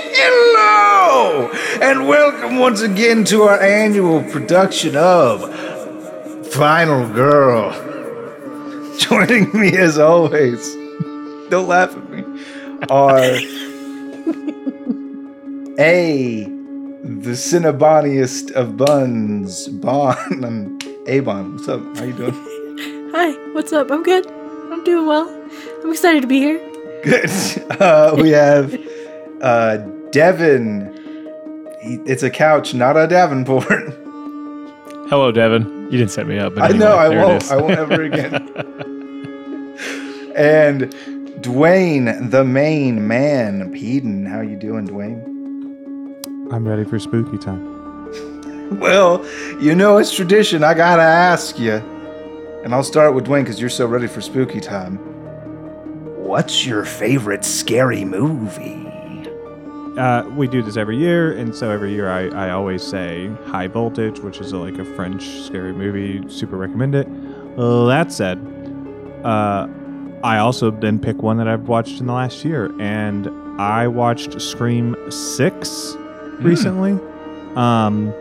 Hello, and welcome once again to our annual production of Final Girl. Joining me as always, don't laugh at me, are A, the Cinnaboniest of buns, Bon. I'm Abon. What's up? How you doing? Hi, what's up? I'm good. I'm doing well. I'm excited to be here. Good. Uh, we have uh, Devin. He, it's a couch, not a Davenport. Hello, Devin. You didn't set me up. But I know. I won't. I won't ever again. and Dwayne, the main man, Peden. How you doing, Dwayne? I'm ready for spooky time. Well, you know it's tradition. I gotta ask you, and I'll start with Dwayne because you're so ready for spooky time. What's your favorite scary movie? Uh, we do this every year, and so every year I, I always say High Voltage, which is a, like a French scary movie. Super recommend it. That said, uh, I also then pick one that I've watched in the last year, and I watched Scream Six recently. Um,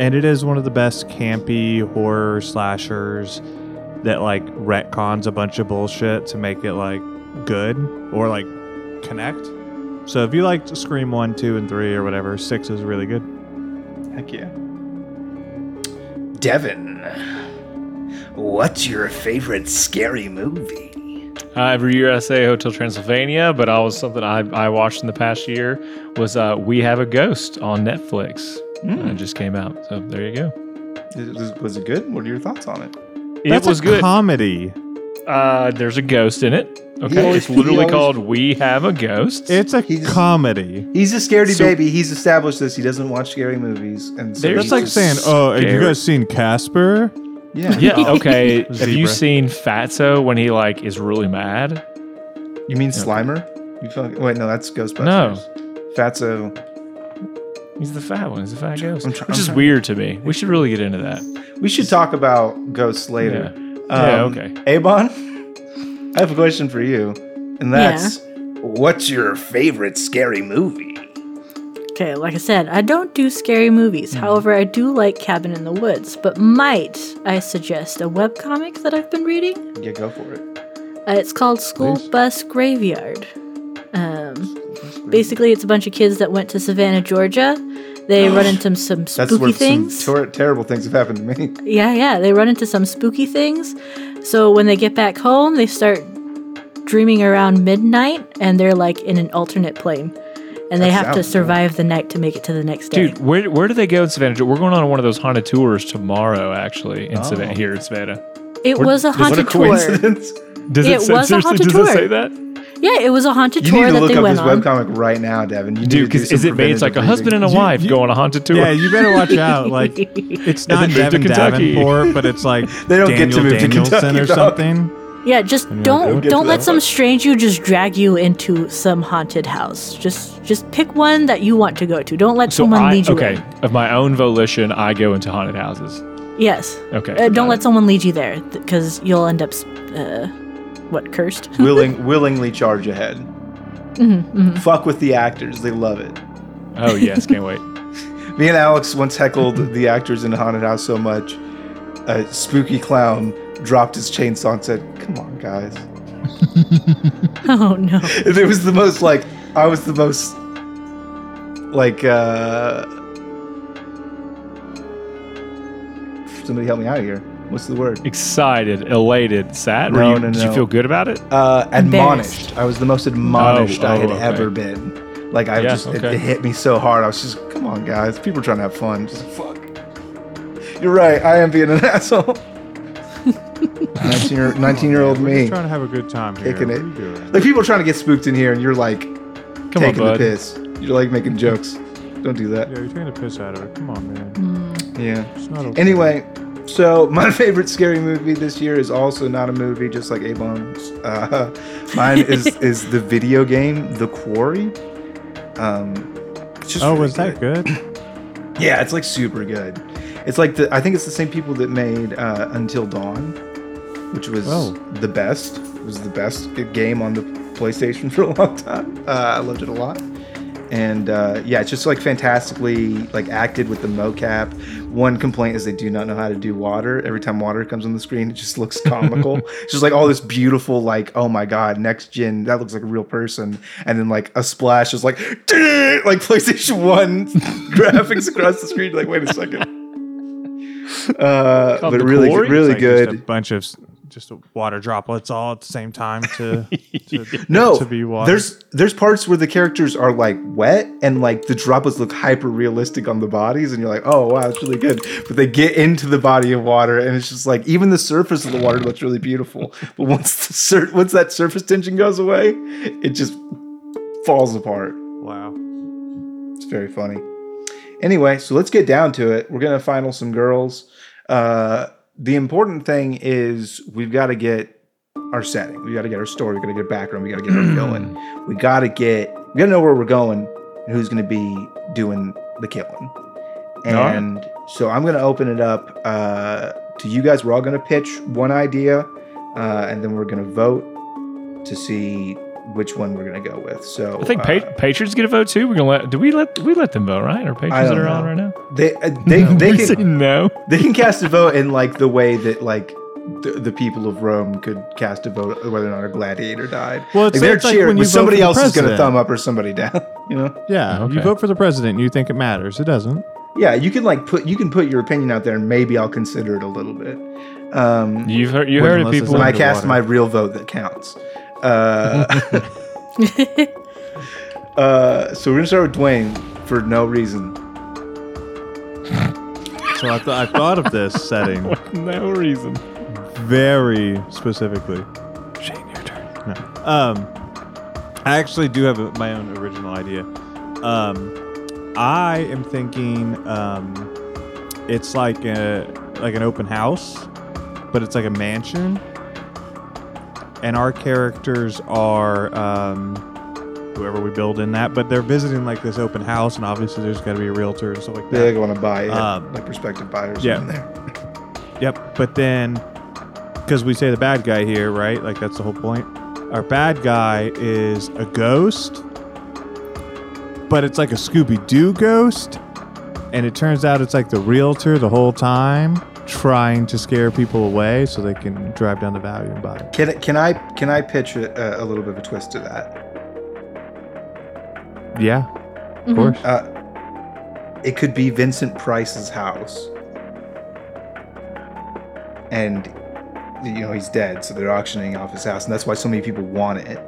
and it is one of the best campy horror slashers that like retcons a bunch of bullshit to make it like good or like connect. So if you liked Scream 1, 2, and 3 or whatever, 6 is really good. Heck yeah. Devin, what's your favorite scary movie? Uh, every year I say Hotel Transylvania, but always something I, I watched in the past year was uh, We Have a Ghost on Netflix. Hmm. Uh, It just came out. So there you go. Was, was it good? What are your thoughts on it? It That's was a good. comedy. uh, there's a ghost in it. Okay. He it's literally always- called We Have a Ghost. It's a He's- comedy. He's a scaredy So- baby. He's established this. He doesn't watch scary movies, and so That's he's like saying, oh, have you guys seen Casper? yeah, yeah. Okay. Have you seen Fatso when he like is really mad? You mean Slimer? You feel like, wait, no, that's Ghostbusters. No. Fatso. He's the fat one. He's the fat ghost, I'm try- which I'm is trying- weird to me. We should really get into that. We should talk about ghosts later. Yeah, Um, okay. Abon, I have a question for you, and that's what's your favorite scary movie? Okay, like I said, I don't do scary movies. Mm-hmm. However, I do like Cabin in the Woods. But might I suggest a webcomic that I've been reading? Yeah, go for it. Uh, it's called School Please. Bus Graveyard. Um, basically, it's a bunch of kids that went to Savannah, Georgia. They run into some spooky That's where things. some ter- terrible things have happened to me. Yeah, yeah. They run into some spooky things. So when they get back home, they start dreaming around midnight and they're like in an alternate plane. And they That have to sounds cool. survive the night to make it to the next day. Dude, where where do they go in Savannah? We're going on one of those haunted tours tomorrow, actually, in Oh. Savannah, here in Savannah. It where- was a what a What a haunted tour. coincidence. Does It say- was a haunted does tour. it say that? Yeah, it was a haunted You tour need to that look they up went this on. webcomic right now, Devin. You Dude, do because is it made? It's like a husband and a wife you- go on a haunted tour. Yeah, you better watch out. Like, it's not then to Devin Kentucky. Davenport, but it's like They don't get to Daniel move to Danielson Kentucky, or dog. something. Yeah, just you're don't like, "Get don't let some part." strange you just drag you into some haunted house. Just just pick one that you want to go to. Don't let so someone I, lead you okay, in. of my own volition, I go into haunted houses. Yes. Okay, Uh, don't let it. someone lead you there because you'll end up uh, what cursed. Willing, willingly charge ahead. Mm-hmm, Fuck with the actors; they love it. Oh yes, can't wait. Me and Alex once heckled the actors in a haunted house so much, a spooky clown dropped his chainsaw and said, "Come on, guys." oh no. And it was the most like I was the most like uh somebody help me out here. What's the word? Excited, elated, sad. Were No, you, no, Did you feel good about it? Uh admonished. I was the most admonished I Oh, had oh, okay. ever been. Like I Yeah, just it, okay. it hit me so hard. I was just come on guys. People are trying to have fun. Just fuck. You're right. I am being an asshole. 19 year, 19 year old me. just trying to have a good time here. Kicking What it. are you doing? Like people are trying to get spooked in here and you're like Come taking the on, bud. piss. You're like making jokes. Don't do that. Yeah, you're taking the piss out of it. Come on, man. Yeah. Okay. Anyway, so my favorite scary movie this year is also not a movie, just like Abon's. Uh, mine is is the video game The Quarry. Um, it's just Oh, really was that good? Yeah, it's like super good. It's like the I think it's the same people that made uh, Until Dawn, which was Oh. the best. It was the best game on the PlayStation for a long time. Uh, I loved it a lot. And uh, yeah, it's just like fantastically like acted with the mocap. One complaint is they do not know how to do water. Every time water comes on the screen, it just looks comical. it's just like all this beautiful, like oh my god, next gen that looks like a real person, and then like a splash is like like PlayStation One graphics across the screen. Like wait a second. Uh, but really, really just a good. bunch of just water droplets all at the same time to, to No, to be water. there's there's parts where the characters are like wet and like the droplets look hyper realistic on the bodies, and you're like, oh wow, it's really good. But they get into the body of water, and it's just like even the surface of the water looks really beautiful. But once the sur- once that surface tension goes away, it just falls apart. wow. It's very funny. Anyway, so let's get down to it. We're gonna final some girls. Uh, the important thing is we've got to get our setting. We got to get our story. We got to get background. We got to get our villain. We got to get. We got to know where we're going and who's going to be doing the killing. right. And so I'm going to open it up uh, to you guys. We're all going to pitch one idea, uh, and then we're going to vote to see which one we're going to go with. So I think uh, pa- Patriots get a vote too. We're gonna let. Do we let? We let them vote, right? Or Patriots that don't are on right now? They uh, they they We say can no. they can cast a vote in like the way that like the, the people of Rome could cast a vote whether or not a gladiator died. Well, it's- like they're it's like cheering, when you but somebody else is going to thumb up or somebody down. You know? Yeah, you vote for the president you think it matters. It doesn't. Yeah, you can like put you can put your opinion out there, and maybe I'll consider it a little bit. Um, You've heard. You Well, heard it, people. when I cast my real vote, that counts. Uh, uh, so we're gonna start with Dwayne for no reason. So I, th- I thought of this setting no reason. very specifically. Shane, your turn. No. Um, I actually do have a, my own original idea. Um, I am thinking um, it's like a like an open house, but it's like a mansion, and our characters are um, whoever we build in that. But they're visiting like this open house, and obviously there's got to be a realtor and stuff like that. They're going to buy it, Um, like prospective buyers yeah. in there. Yep. But then, because we say the bad guy here, right? Like that's the whole point. Our bad guy is a ghost, but it's like a Scooby Doo ghost. And it turns out it's like the realtor the whole time trying to scare people away so they can drive down the value and buy it. Can can I can I pitch a, a little bit of a twist to that? Yeah, of Mhm. course. Uh, it could be Vincent Price's house, and you know he's dead, so they're auctioning off his house, and that's why so many people want it.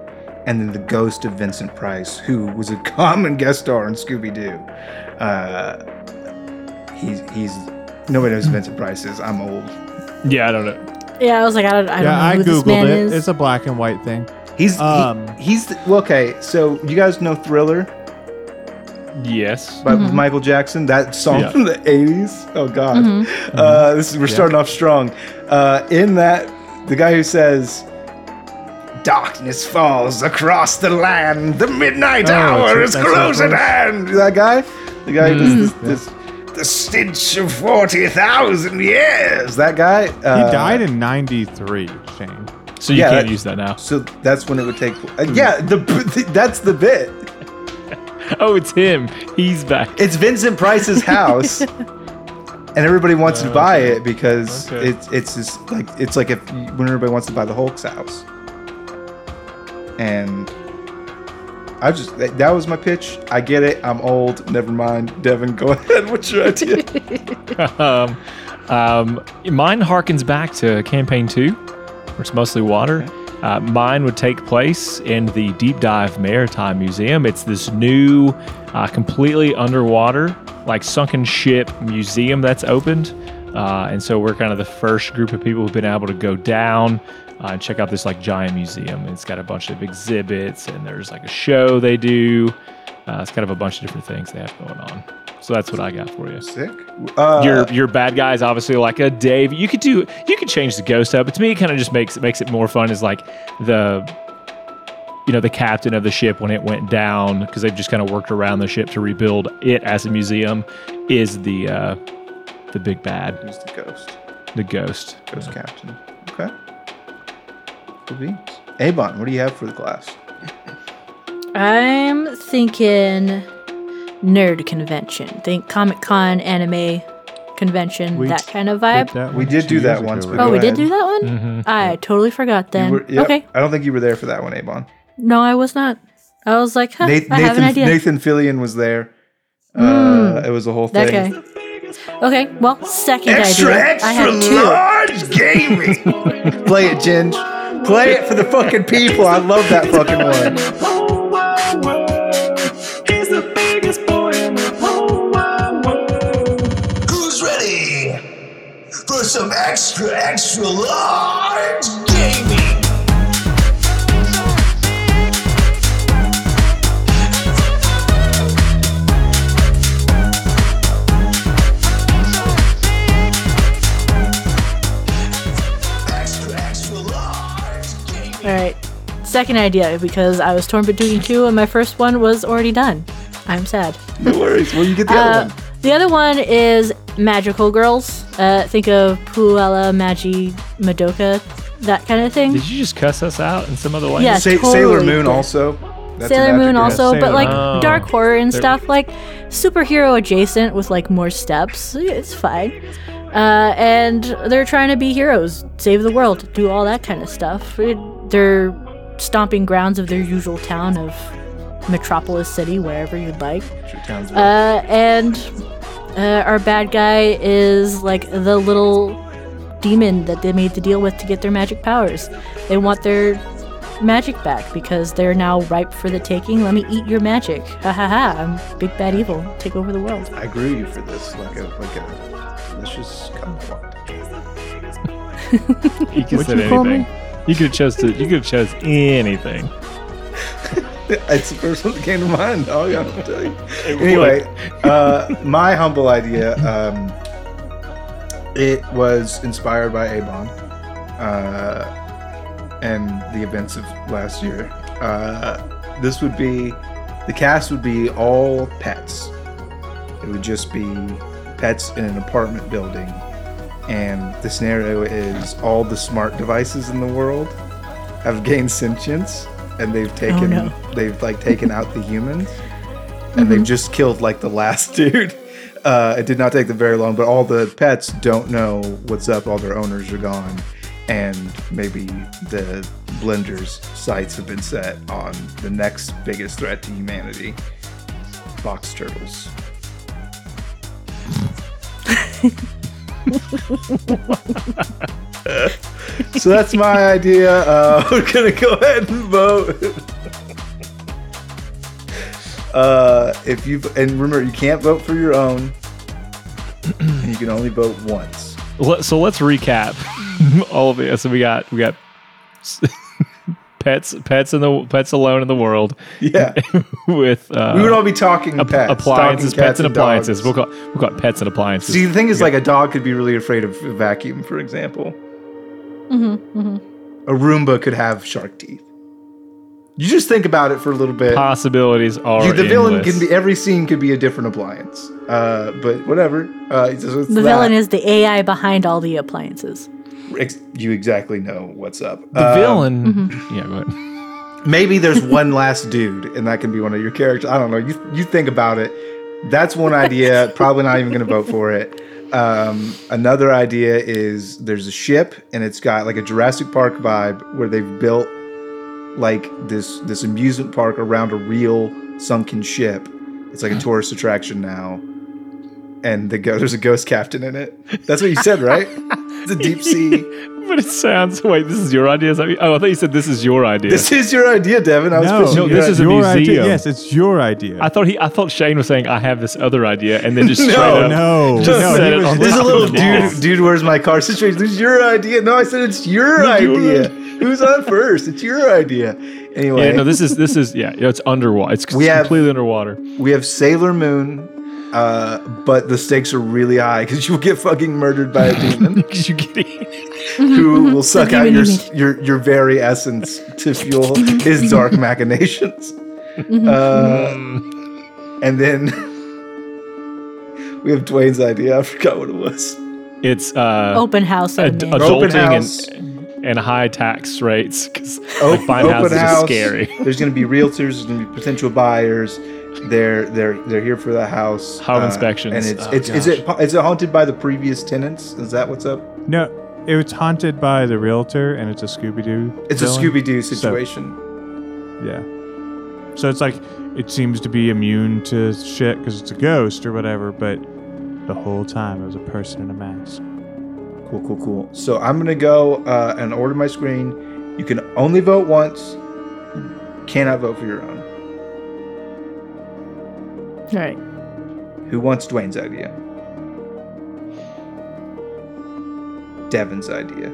And then the ghost of Vincent Price, who was a common guest star in Scooby Doo, uh, he's he's nobody knows who Vincent Price is. I'm old. Yeah, I don't know. Yeah, I was like, I don't, I don't yeah, know I who this man googled it. is. It's a black and white thing. He's he- Um, he's the, well, okay. So you guys know Thriller Yes. by Mhm. Michael Jackson? That song Yeah. from the '80s. Oh God. Mhm. Uh, this is, we're Yeah. starting off strong. Uh, in that, the guy who says, "Darkness falls across the land. The midnight Oh, hour is that's close that at hand." That guy, the guy who does this, Mm-hmm. this, the stench of forty thousand years. That guy. Uh, He Uh, died in '93, Shane. So you yeah, can't that- use that now. So that's when it would take. Uh, yeah, the that's the bit. Oh, it's him. He's back. It's Vincent Price's house, and everybody wants to buy it because Okay. it's it's just like it's like if when everybody wants to buy the Hulk's house. And I just that, that was my pitch. I get it. I'm old. Never mind. Devin, go ahead. What's your idea? um, um, mine harkens back to campaign two, where it's mostly water. Uh, mine would take place in the Deep Dive Maritime Museum. It's this new, uh, completely underwater, like sunken ship museum that's opened. Uh, and so we're kind of the first group of people who've been able to go down uh, and check out this like giant museum. It's got a bunch of exhibits and there's like a show they do. Uh, it's kind of a bunch of different things they have going on. So that's what I got for you Sick. Uh, your your bad guy is obviously like a Dave. You could do you could change the ghost up, but to me, it kind of just makes it makes it more fun. Is like the you know the captain of the ship when it went down because they've just kind of worked around the ship to rebuild it as a museum. Is the uh, the big bad Who's the ghost? the ghost? Ghost captain. Okay. Cool beans. Abon, what do you have for the class? I'm thinking nerd convention. Think Comic Con, anime convention, We that kind of vibe. that We did do that once, ago, right? Oh, Go we did do that one? Mm-hmm. I totally forgot then. were- yep. Okay. I don't think you were there for that one, Abon. No, I was not. I was like, huh, Nathan, I have an Nathan, idea. Nathan Fillion was there. Uh, it was a whole thing. guy. Okay, well, second Extra, idea. extra I had two. large gaming. Play it, Ging. Play it for the fucking people. I love that fucking one. whole wide world. He's the biggest boy in the whole wide world. Who's ready for some extra, extra large gaming? All right, second idea because I was torn between two, and my first one was already done. I'm sad. No worries. Well, you get the Uh, other one. the other one is magical girls. Uh, think of Puella, Magi, Madoka, that kind of thing. Did you just cuss us out in some other way? Yeah. Sa- totally Sailor Moon did. also. That's Sailor Moon magic- also, Sailor but like Moon. dark horror and There- stuff, like superhero adjacent with like more steps. It's fine. Uh, and they're trying to be heroes, save the world, do all that kind of stuff. It- they're stomping grounds of their usual town of Metropolis City, wherever you'd like. Uh, and uh, our bad guy is like the little demon that they made to deal with to get their magic powers. They want their magic back because they're now ripe for the taking. Let me eat your magic. Ha ha ha! I'm big bad evil. Take over the world. I grew you for this, like a like a delicious kumquat. You could What'd said you call anything. You could have chose to. You could have chose anything. It's the first one that came to mind. Oh yeah, tell you. Anyway, uh, my humble idea. Um, it was inspired by Abon uh, and the events of last year. Uh, this would be the cast would be all pets. It would just be pets in an apartment building, and the scenario is all the smart devices in the world have gained sentience, and they've taken no. they've like taken out the humans, and they've just killed like the last dude. Uh, it did not take them very long, but all the pets don't know what's up. All their owners are gone, and maybe the Blender's sights have been set on the next biggest threat to humanity: box turtles. so that's my idea. Uh, we're gonna go ahead and vote. Uh, if you and remember, you can't vote for your own. you can only vote once. So let's recap all of it. So we got we got pets pets in the pets alone in the world Yeah, with uh, we would all be talking app- pets, appliances, talking pets and dogs. appliances. We'll call we'll call it pets and appliances. See, the thing is, like a dog could be really afraid of a vacuum, for example. Mm-hmm, A Roomba could have shark teeth. You just think about it for a little bit. Possibilities are You- the villain can be every scene could be a different appliance. Uh, but whatever. Uh, it's- it's The that. villain is the AI behind all the appliances. Ex- you exactly know what's up. the Uh, villain. Mm-hmm. Yeah, go ahead. Maybe there's one last dude, and that can be one of your characters. I don't know. You you think about it. That's one idea. Probably not even going to vote for it. Um, another idea is there's a ship, and it's got like a Jurassic Park vibe, where they've built like this this amusement park around a real sunken ship. It's like a tourist attraction now, and the go- there's a ghost captain in it. That's what you said, right? It's a deep sea. But it sounds. Wait, this is your idea? Is that, oh, I thought you said this is your idea. This is your idea, Devin. I was No, pitching No, you this is a your idea. Yes, it's your idea. I thought he. I thought Shane was saying I have this other idea, and then just No, up. no, Just no, said he it was on This is a little of the balls. dude. Dude, where's my car situation? This is your idea. No, I said it's your idea. idea. Who's on first? It's your idea. Anyway, Yeah, no, this is this is yeah, it's underwater. It's We have- completely underwater. we have Sailor Moon, uh, but the stakes are really high because you will get fucking murdered by a demon Because you get who will suck out your your your very essence to fuel his dark machinations. Mm-hmm. Uh, and then we have Dwayne's idea. I forgot what it was. It's uh, Open house. ad- of man. Open house. and and high tax rates because O- like buying houses open is scary. There's going to be realtors. There's going to be potential buyers. They're they're they're here for the house. Home inspections. And it's Oh, it's is it is it haunted by the previous tenants? Is that what's up? No, it's haunted by the realtor, and it's a Scooby Doo. It's a Scooby Doo situation. Yeah. So it's like it seems to be immune to shit because it's a ghost or whatever, but the whole time it was a person in a mask. Cool, cool, cool. So I'm gonna go uh, and order my screen. You can only vote once. Cannot vote for your own. All right. Who wants Dwayne's idea? Devin's idea.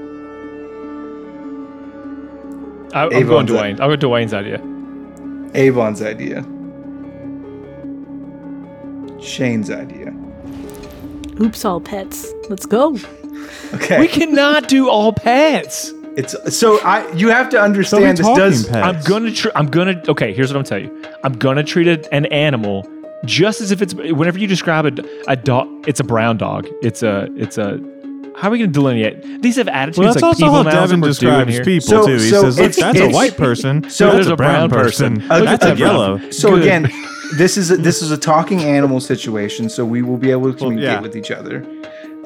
I, I'm Abon's going Dwayne. I'm going Dwayne's idea. Abon's idea. Shane's idea. Oops, all pets. Let's go. Okay. We cannot do all pets. It's so I you have to So understand this does pets. I'm gonna. Tr- I'm gonna. Okay, here's what I'm telling you. I'm gonna treat an animal just as if it's. Whenever you describe a, a dog, it's a brown dog. It's a. It's a. How are we gonna delineate? These have attitudes Well, that's like also people how now. Devin we're describes people So- too. He so says, "Look, it's- that's a white person. so that's there's a brown person. person. Look That's at a yellow." So Good. again, this is a, this is a talking animal situation, so we will be able to communicate yeah. with each other.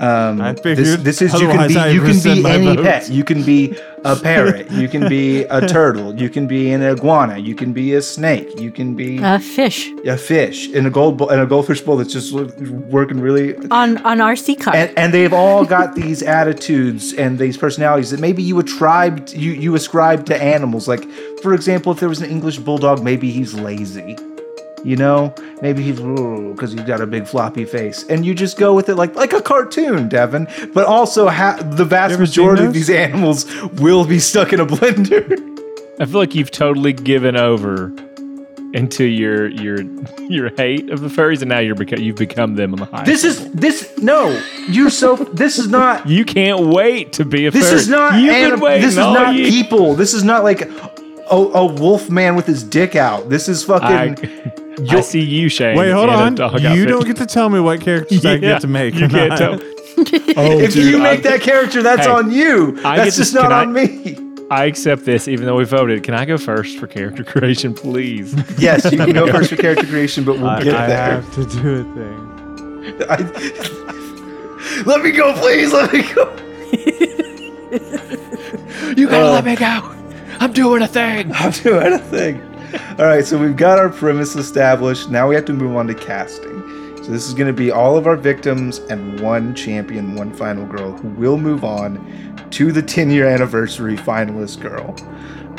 Um, I this, figured, this is you can be you can be any vote. pet. You can be a parrot. You can be a turtle. You can be an iguana. You can be a snake. You can be a fish a fish in a gold bowl, in a goldfish bowl that's just working really on on our sea card. and, and they've all got these attitudes and these personalities that maybe you ascribe you you ascribe to animals. Like, for example, if there was an English bulldog, maybe he's lazy. You know, maybe he's because he's got a big floppy face, and you just go with it like like a cartoon, Devin. But also, ha- the vast majority of these animals will be stuck in a blender. I feel like you've totally given over into your your your hate of the furries, and now you're beca- you've become them on the high. this is this no, you're so this is not you can't wait to be a This furry. is not You've anim- been this is not year. people. This is not like a, a wolf man with his dick out. This is fucking. I, I see you, Shane. Wait, hold on. You outfit. don't get to tell me what characters I Yeah, get to make. You can't tell. Oh, if dude, you make I- that character, that's Hey, on you. I that's just to- not on I- me. I accept this, even though we voted. Can I go first for character creation, please? Yes, you can go first for character creation, but we'll I, get I there. have to do a thing. I- let me go, please. Let me go. you gotta let uh, me go. I'm doing a thing. I'm doing a thing. All right, so we've got our premise established. Now we have to move on to casting. So this is going to be all of our victims and one champion, one final girl who will move on to the 10 year anniversary finalist girl.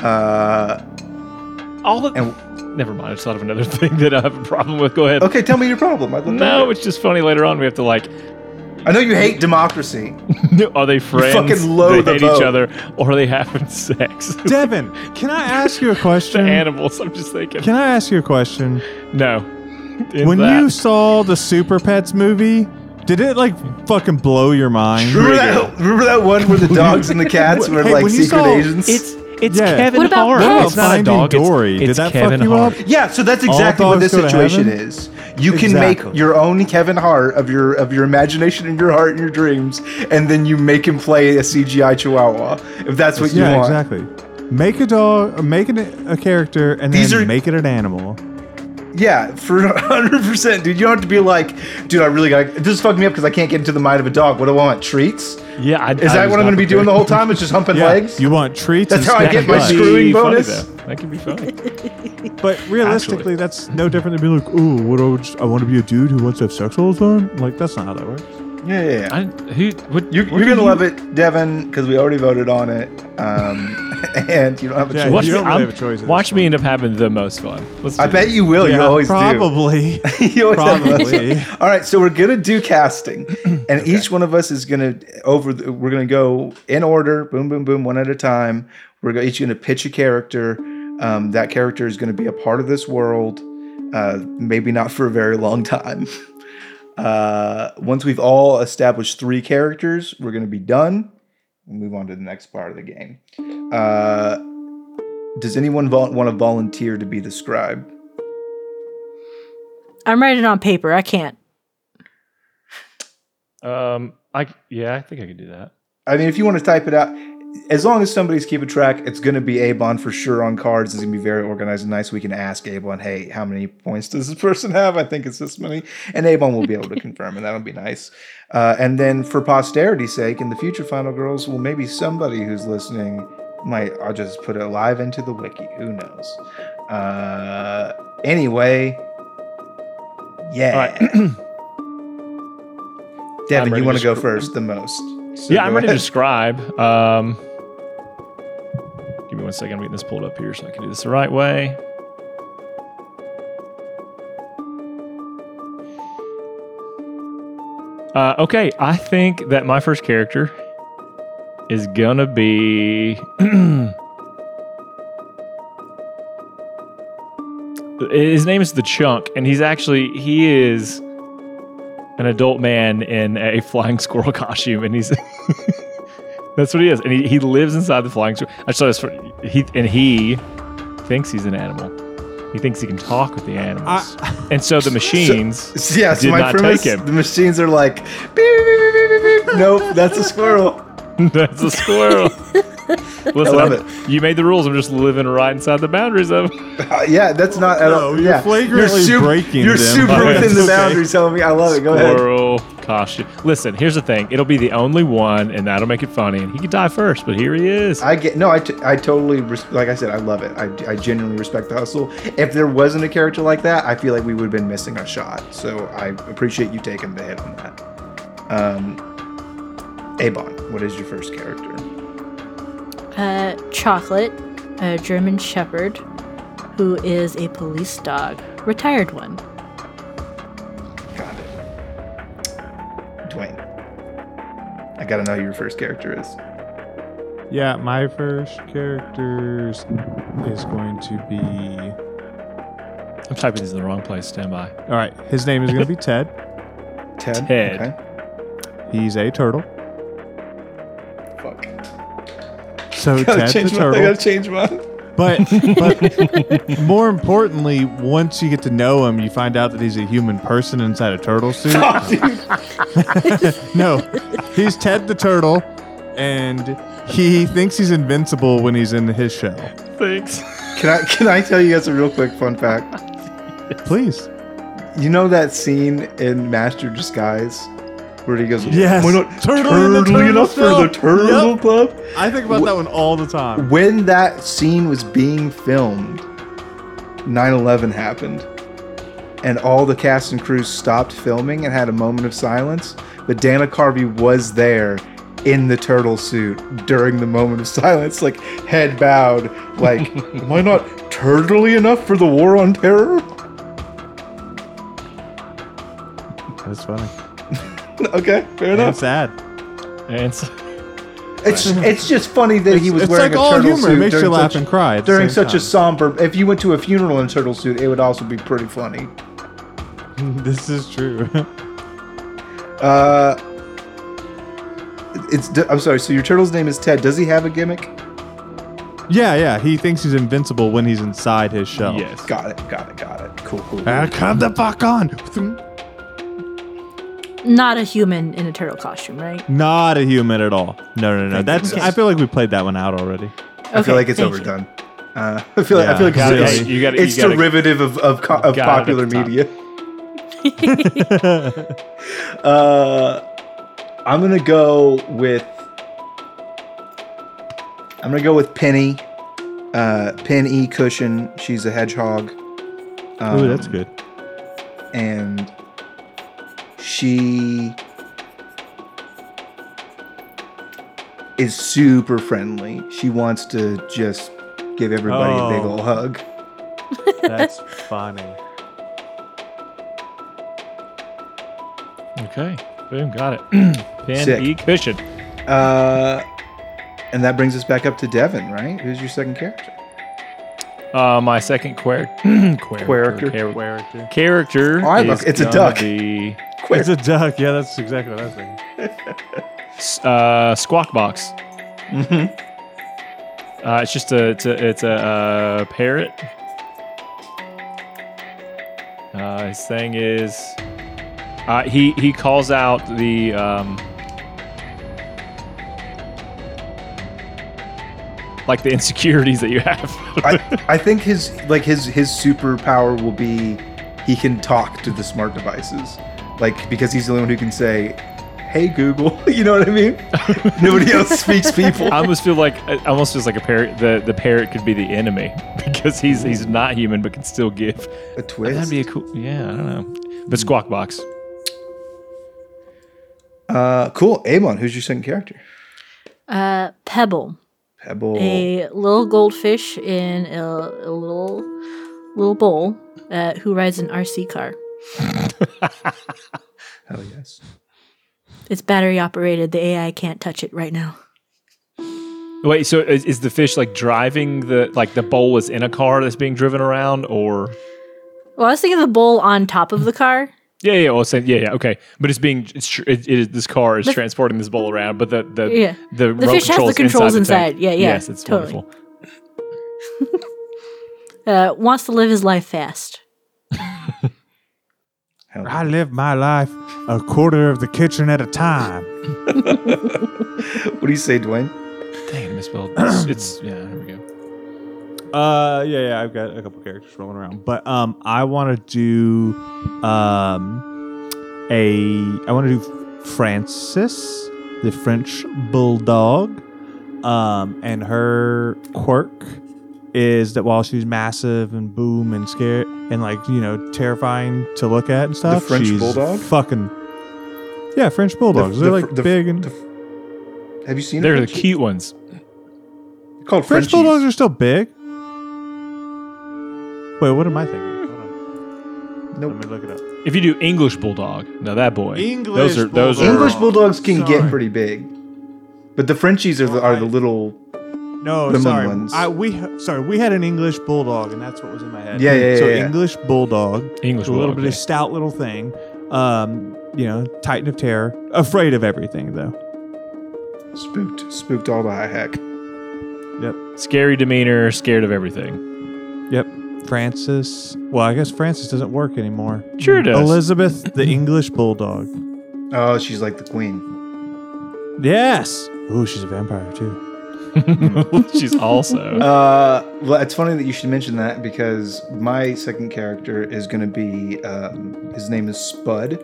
Uh, All of and Never mind. I just thought of another thing that I have a problem with. Go ahead. okay, tell me your problem. I'd love to No, it's just funny. Later on, we have to like. I know you hate democracy. Are they friends? fucking loathe they the hate each other, or are they having sex? Devin, can I ask you a the question? animals. I'm just thinking. Can I ask you a question? no. In when that- you saw the Super Pets movie, did it like fucking blow your mind? Remember that, remember that one where the dogs and the cats were Hey, like secret saw- agents? it's it's Yeah. Kevin What about Hart. pets? It's not a Finding dog. It's, Dory. Did it's that fuck Kevin you Hart. up? Yeah, so that's exactly what dogs this go to situation heaven? is. You can make your own Kevin Hart of your of your imagination and your heart and your dreams, and then you make him play a CGI Chihuahua if that's what you yeah, want. exactly. Make a dog, or make it a character, and These then are- make it an animal. Yeah, for hundred percent, dude. You don't have to be like, dude. I really got this is fucking me up because I can't get into the mind of a dog. What do I want? Treats? Yeah, I, Is that what I'm going to be doing the whole time? It's just humping Yeah, legs. you want treats? That's how I get my screwing bonus? That could be funny. But realistically, that's no different than being like, "Ooh, what? I, would I want to be a dude who wants to have sex all the time." Like that's not how that works. Yeah, yeah, yeah. I, who? What? You're, what you're gonna you- love it, Devin, because we already voted on it, um, and you don't have a Yeah, choice. Watch, You me, don't really I'm- have a choice watch me end up having the most fun. Let's I bet this. you will. you Yeah, always probably. do. you always have the most Probably. fun. All right, so we're gonna do casting, and each one of us is gonna over. The, we're gonna go in order, boom, boom, boom, one at a time. We're each gonna pitch a character. Um, that character is gonna be a part of this world. Uh, maybe not for a very long time. Uh, once we've all established three characters, we're gonna be done. We'll move on to the next part of the game. Uh, does anyone vol- want to volunteer to be the scribe? I'm writing on paper. I can't. Um, I yeah, I think I could do that. I mean, if you want to type it out, as long as somebody's keeping track, it's going to be Abon for sure on cards. It's going to be very organized and nice. We can ask Abon, hey, how many points does this person have? I think it's this many. And Abon will be able to confirm, and that'll be nice. Uh, and then for posterity's sake, in the future Final Girls, well, maybe somebody who's listening might, I'll just put it live into the wiki. Who knows? Uh, anyway, yeah. Devin, you want to go first the most. So yeah, I'm ready to describe. Um, give me one second. I'm getting this pulled up here so I can do this the right way. Uh, okay, I think that my first character is gonna be. His name is the Chunk, and he's actually he is an adult man in a flying squirrel costume, and he's that's what he is, and he, he lives inside the flying squirrel. I saw this for he and he thinks he's an animal. He thinks he can talk with the animals, and so the machines. Yeah, so did my not premise, take him. the machines are like, beep, beep, beep, beep, beep, beep. nope, that's a squirrel. That's a squirrel. Listen, love I'm- you made the rules. I'm just living right inside the boundaries of. Uh, yeah, that's not at all. No, you're yeah. flagrantly sup- breaking You're them. super Okay. within the Okay. boundaries, Helmy. I love it. Go ahead. Squirrel costume. Listen, here's the thing. It'll be the only one, and that'll make it funny. And he could die first, but here he is. I get no. I, t- I totally res- like I said. I love it. I, I genuinely respect the hustle. If there wasn't a character like that, I feel like we would have been missing a shot. So I appreciate you taking the hit on that. Um, Abon, what is your first character? Uh, Chocolate, a German Shepherd, who is a police dog, retired one. Got it. Dwayne. I gotta know who your first character is. Yeah, my first character is going to be. I'm typing these in the wrong place. Stand by. All right, his name is going to be Ted. Ted. Ted. Okay. He's a turtle. So Gotta change the mine. I turtle. gotta change mine. But but more importantly, once you get to know him, you find out that he's a human person inside a turtle suit. Oh, no, he's Ted the turtle, and he thinks he's invincible when he's in his shell. Thanks. Can I can I tell you guys a real quick fun fact? Please. You know that scene in Master of Disguise where he goes, Yes. "We're not Turtle in the turtly Turtle enough for the Turtle Yep. Club." I think about that one all the time. When that scene was being filmed, 9/11 happened, and all the cast and crew stopped filming and had a moment of silence. But Dana Carvey was there in the turtle suit during the moment of silence, like head bowed, like, "Am I not turtly enough for the war on terror?" That's funny. okay, fair And enough. sad. And so, It's it's just funny that he was it's wearing like a all turtle humor. suit It makes you during laugh such, and cry at the during same such a time. somber. If you went to a funeral in a turtle suit, it would also be pretty funny. This is true. Uh, it's I'm sorry. So your turtle's name is Ted. Does he have a gimmick? yeah, yeah. He thinks he's invincible when he's inside his shell. yes. Got it. Got it. Got it. Cool. Cool. Ah, come the fuck on. Not a human in a turtle costume, right? Not a human at all. No, no, no. Thank That's. you. I feel like we played that one out already. I feel like it's overdone. Uh, I feel like I feel like gotta- it's, you gotta- it's you gotta- derivative of of, co- of Got it at popular media. uh, I'm gonna go with. I'm gonna go with Penny. Uh, Pen E Cushion. She's a hedgehog. Um, Ooh, that's good. And she is super friendly. She wants to just give everybody a big Oh. old hug. That's funny. Okay. Boom. Got it. Pen Sick. E cushion. Uh, and that brings us back up to Devin, right? Who's your second character? Uh, my second quer- Character. character. Character. Character. Oh, I is it's a duck. Be, It's a duck. Yeah, that's exactly what I was thinking. uh, Squawk Box. Mm-hmm. Uh, it's just a it's a it's a uh, parrot. Uh, his thing is, uh, he he calls out the um, like the insecurities that you have. I, I think his like his his superpower will be he can talk to the smart devices, like because he's the only one who can say, "Hey Google," you know what I mean? Nobody else speaks people. I almost feel like it almost feels like a parrot. The the parrot could be the enemy because he's he's not human but can still give. A twist. That'd be a cool. Yeah, I don't know. But Squawk Box. uh, cool. Abon, who's your second character? Uh, Pebble, Pebble. a little goldfish in a, a little little bowl, uh, who rides an RC car. Hell yes. It's battery operated. The AI can't touch it right now. Wait, so is, is the fish like driving the like the bowl is in a car that's being driven around, or Well, I was thinking of the bowl on top of the car. Yeah, yeah, well, same, yeah, yeah, okay, but it's being it's tr- it, it is this car is The- transporting this bowl around, but the the Yeah. the, The remote fish has the controls controls inside. the tank. Yeah, yeah, Yes, it's totally. wonderful. Uh, wants to live his life fast. I live my life a quarter of the kitchen at a time. What do you say, Dwayne? Dang, I misspelled. It's, it's yeah. here we go. Uh, yeah, yeah, I've got a couple characters rolling around, but um, I want to do um, a I want to do Frances, the French bulldog, um, and her quirk is that while she's massive and boom and scary and like you know terrifying to look at and stuff, the French she's bulldog? fucking yeah, French bulldogs. the They're like the big and the Have you seen They're the cute ones. They're called French Frenchies. bulldogs are still big. Wait, what am I thinking? Hold on. Nope. Let me look it up. If you do English bulldog, now that boy, English those are those are English bulldogs can get pretty big, but the Frenchies are the, are the little. No, Them sorry. ones. I we sorry we had an English bulldog, and that's what was in my head. Yeah, yeah, So yeah, yeah. English bulldog, English a little bulldog, bit yeah. of stout little thing. Um, you know, Titan of Terror, afraid of everything though. Spooked, spooked all the high heck. Yep, scary demeanor, scared of everything. yep. Francis. Well, I guess Francis doesn't work anymore. Sure it does. Elizabeth, the English bulldog. Oh, she's like the queen. Yes. Ooh, she's a vampire too. She's also Uh, well, it's funny that you should mention that because my second character is going to be. Um, his name is Spud.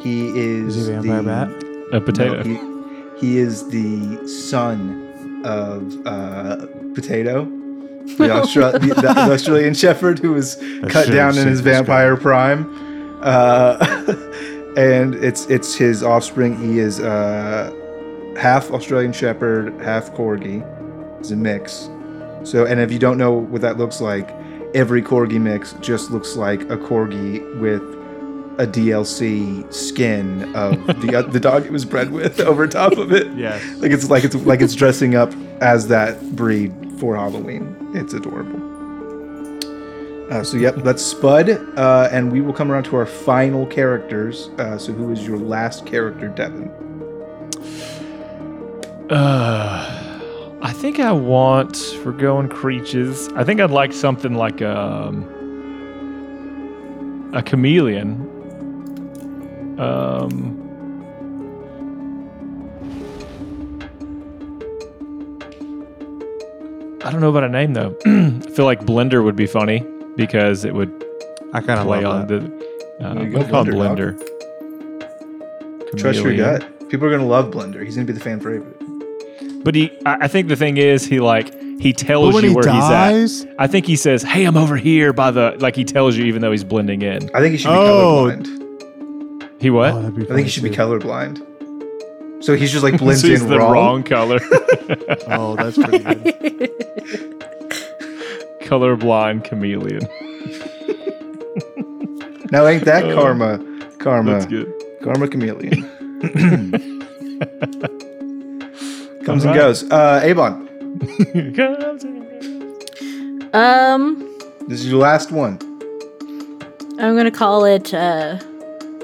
He is. Is he a vampire the, bat? a potato. No, he, he is the son of uh, Potato, the, Austra- the, the, Australian Shepherd who was cut should've down in his vampire prime. Uh, and it's it's his offspring. He is uh, half Australian Shepherd, half Corgi. It's a mix. So, and if you don't know what that looks like, every Corgi mix just looks like a Corgi with a DLC skin of the the dog it was bred with over top of it. Yes. Like it's like it's like it's dressing up as that breed for Halloween. It's adorable. Uh, so yep, that's Spud, uh, and we will come around to our final characters. Uh, so who is your last character, Devin? Uh, I think I want for going creatures. I think I'd like something like um, a chameleon. Um, I don't know about a name though. I feel like Blender would be funny because it would I kind of play love on that. the. Uh, we'll go, call Blender, Blender. Trust your gut. People are gonna love Blender. He's gonna be the fan favorite. But he, I I think the thing is, he like he tells But when you he where dies, he's at. I think he says, "Hey, I'm over here by the." Like he tells you, even though he's blending in. I think he should be Oh. colorblind. He what? Oh, that'd be I think funny he should be too. colorblind. So he's just like blends so he's in the wrong. wrong color. Oh, that's pretty good. Colorblind chameleon. Now ain't that karma? Karma. That's good. Karma chameleon. Comes and goes. Uh, Abon, Um, this is your last one. I'm gonna call it uh,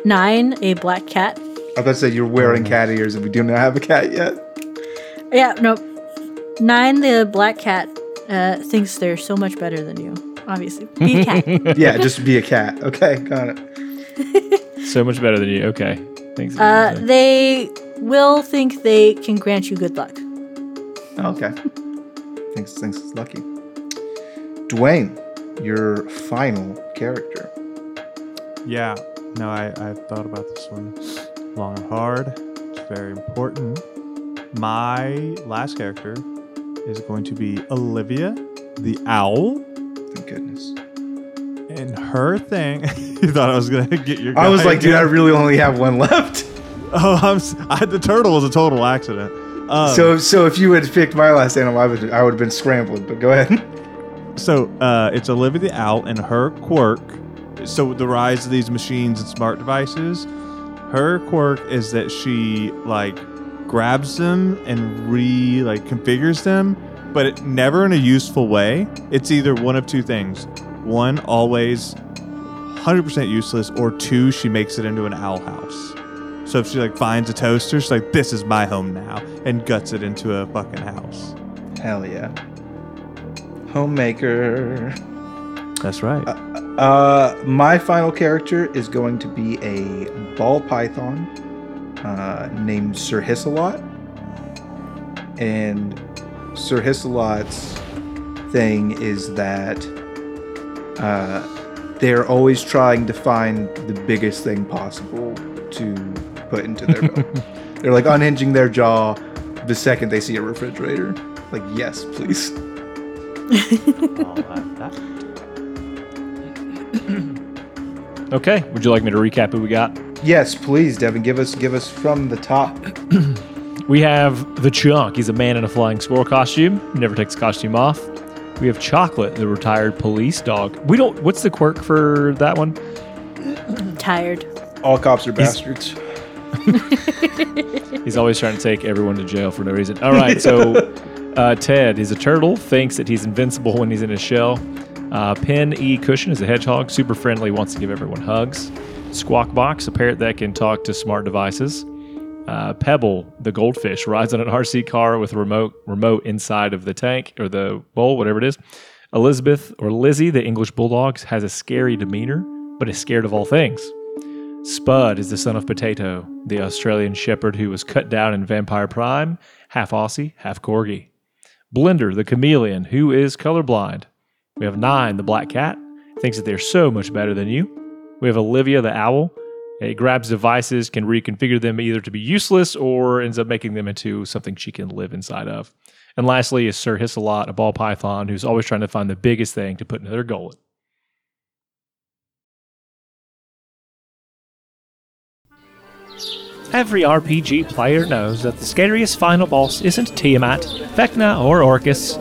nine, a black cat. I was about to say you're wearing cat ears, and we do not have a cat yet. Yeah, no. Nine, the black cat, uh, thinks they're so much better than you. Obviously, be a cat. Yeah, just be a cat. Okay, got it. so much better than you. Okay. Thanks. uh, they will think they can grant you good luck. Okay. thanks. Thanks. lucky. Dwayne, your final character. Yeah, no, I, I've thought about this one long and hard. It's very important. My last character is going to be Olivia, the owl. Thank goodness. And her thing, you thought I was gonna get your. I was like, dude, I really only have one left. oh, I'm. I, the turtle was a total accident. Um, So, so if you had picked my last animal, I would I would have been scrambling. But go ahead. So uh, it's Olivia the Owl and her quirk. So the rise of these machines and smart devices. Her quirk is that she like grabs them and re like configures them, but it never in a useful way. It's either one of two things: one, always 100% useless, or two, she makes it into an owl house. So if she like finds a toaster, she's like, "This is my home now," and guts it into a fucking house. Hell yeah. Homemaker. That's right. Uh, my final character is going to be a ball python uh, named Sir Hisselot. And Sir Hisselot's thing is that uh, they're always trying to find the biggest thing possible to put into their belly. they're like unhinging their jaw the second they see a refrigerator. Like, yes, please. Okay. Would you like me to recap who we got? Yes, please, Devin. Give us give us from the top. We have the Chunk. He's a man in a flying squirrel costume. Never takes costume off. We have Chocolate, the retired police dog. We don't. What's the quirk for that one? Tired. All cops are bastards. He's always trying to take everyone to jail for no reason. All right, so uh, Ted is a turtle, thinks that he's invincible when he's in his shell. Uh, Pen E. Cushion is a hedgehog, super friendly, wants to give everyone hugs. Squawk Box, a parrot that can talk to smart devices. Uh, Pebble, the goldfish, rides on an RC car with a remote remote inside of the tank or the bowl, whatever it is. Elizabeth or Lizzie, the English bulldog, has a scary demeanor, but is scared of all things. Spud is the son of Potato, the Australian shepherd who was cut down in Vampire Prime, half Aussie, half Corgi. Blender, the chameleon, who is colorblind. We have Nine, the black cat, thinks that they're so much better than you. We have Olivia, the owl. It grabs devices, can reconfigure them either to be useless or ends up making them into something she can live inside of. And lastly is Sir Hisselot, a ball python who's always trying to find the biggest thing to put into their gullet. Every RPG player knows that the scariest final boss isn't Tiamat, Vecna, or Orcus.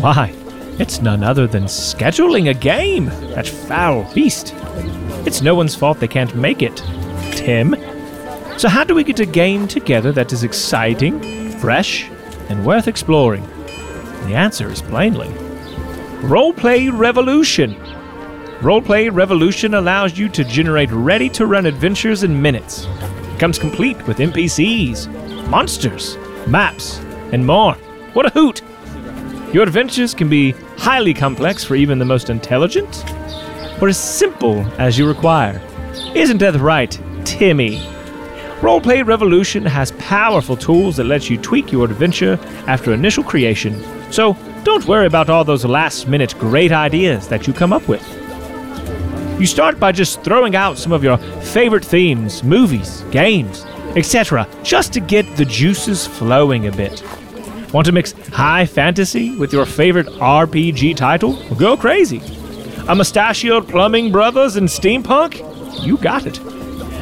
Why? It's none other than scheduling a game, that foul beast. It's no one's fault they can't make it. Tim? So, how do we get a game together that is exciting, fresh, and worth exploring? The answer is plainly Roleplay Revolution. Roleplay Revolution allows you to generate ready to run adventures in minutes. It comes complete with NPCs, monsters, maps, and more. What a hoot! Your adventures can be highly complex for even the most intelligent, or as simple as you require. Isn't that right, Timmy? Roleplay Revolution has powerful tools that let you tweak your adventure after initial creation, so don't worry about all those last minute great ideas that you come up with. You start by just throwing out some of your favorite themes, movies, games, etc., just to get the juices flowing a bit. Want to mix high fantasy with your favorite RPG title? Go crazy. A mustachioed plumbing brothers and steampunk? You got it.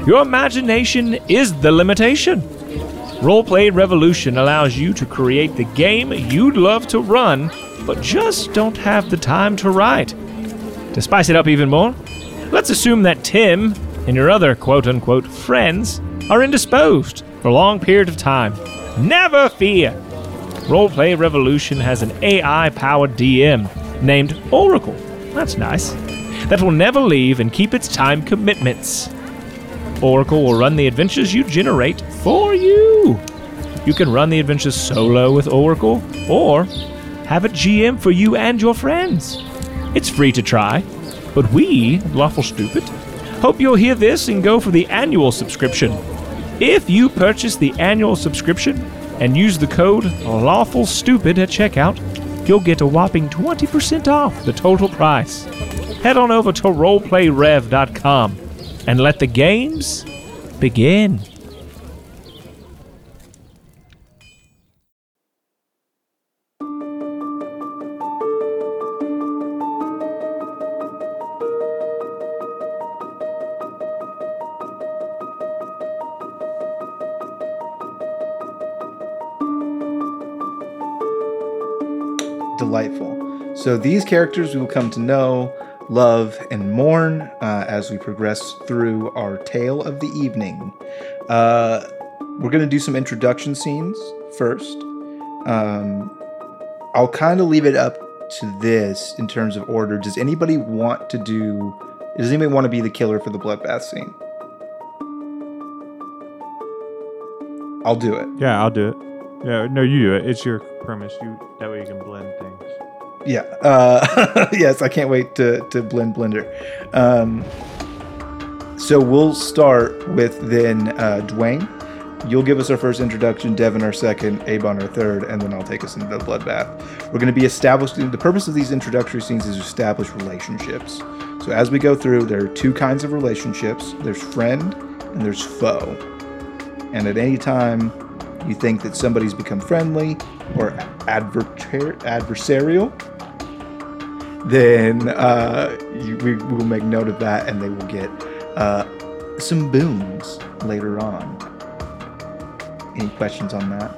Your imagination is the limitation. Roleplay Revolution allows you to create the game you'd love to run, but just don't have the time to write. To spice it up even more, let's assume that Tim and your other quote unquote friends are indisposed for a long period of time. Never fear! Roleplay Revolution has an AI powered DM named Oracle. That's nice. That will never leave and keep its time commitments. Oracle will run the adventures you generate for you. You can run the adventures solo with Oracle or have a GM for you and your friends. It's free to try, but we, Lawful Stupid, hope you'll hear this and go for the annual subscription. If you purchase the annual subscription and use the code Lawful Stupid at checkout, you'll get a whopping 20% off the total price. Head on over to roleplayrev.com and let the games begin. So these characters we will come to know, love, and mourn uh, as we progress through our tale of the evening. Uh, we're going to do some introduction scenes first. Um, I'll kind of leave it up to this in terms of order. Does anybody want to do? Does anybody want to be the killer for the bloodbath scene? I'll do it. Yeah, I'll do it. Yeah, no, you do it. It's your premise. You that way you can blend things. Yeah. Uh, yes, I can't wait to, to blend Blender. Um, so we'll start with then uh, Dwayne. You'll give us our first introduction, Devin our second, Abon our third, and then I'll take us into the bloodbath. We're going to be establishing the purpose of these introductory scenes is to establish relationships. So as we go through, there are two kinds of relationships. There's friend and there's foe. And at any time you think that somebody's become friendly or adver- adversarial, then uh, you, we will make note of that and they will get uh, some booms later on. Any questions on that?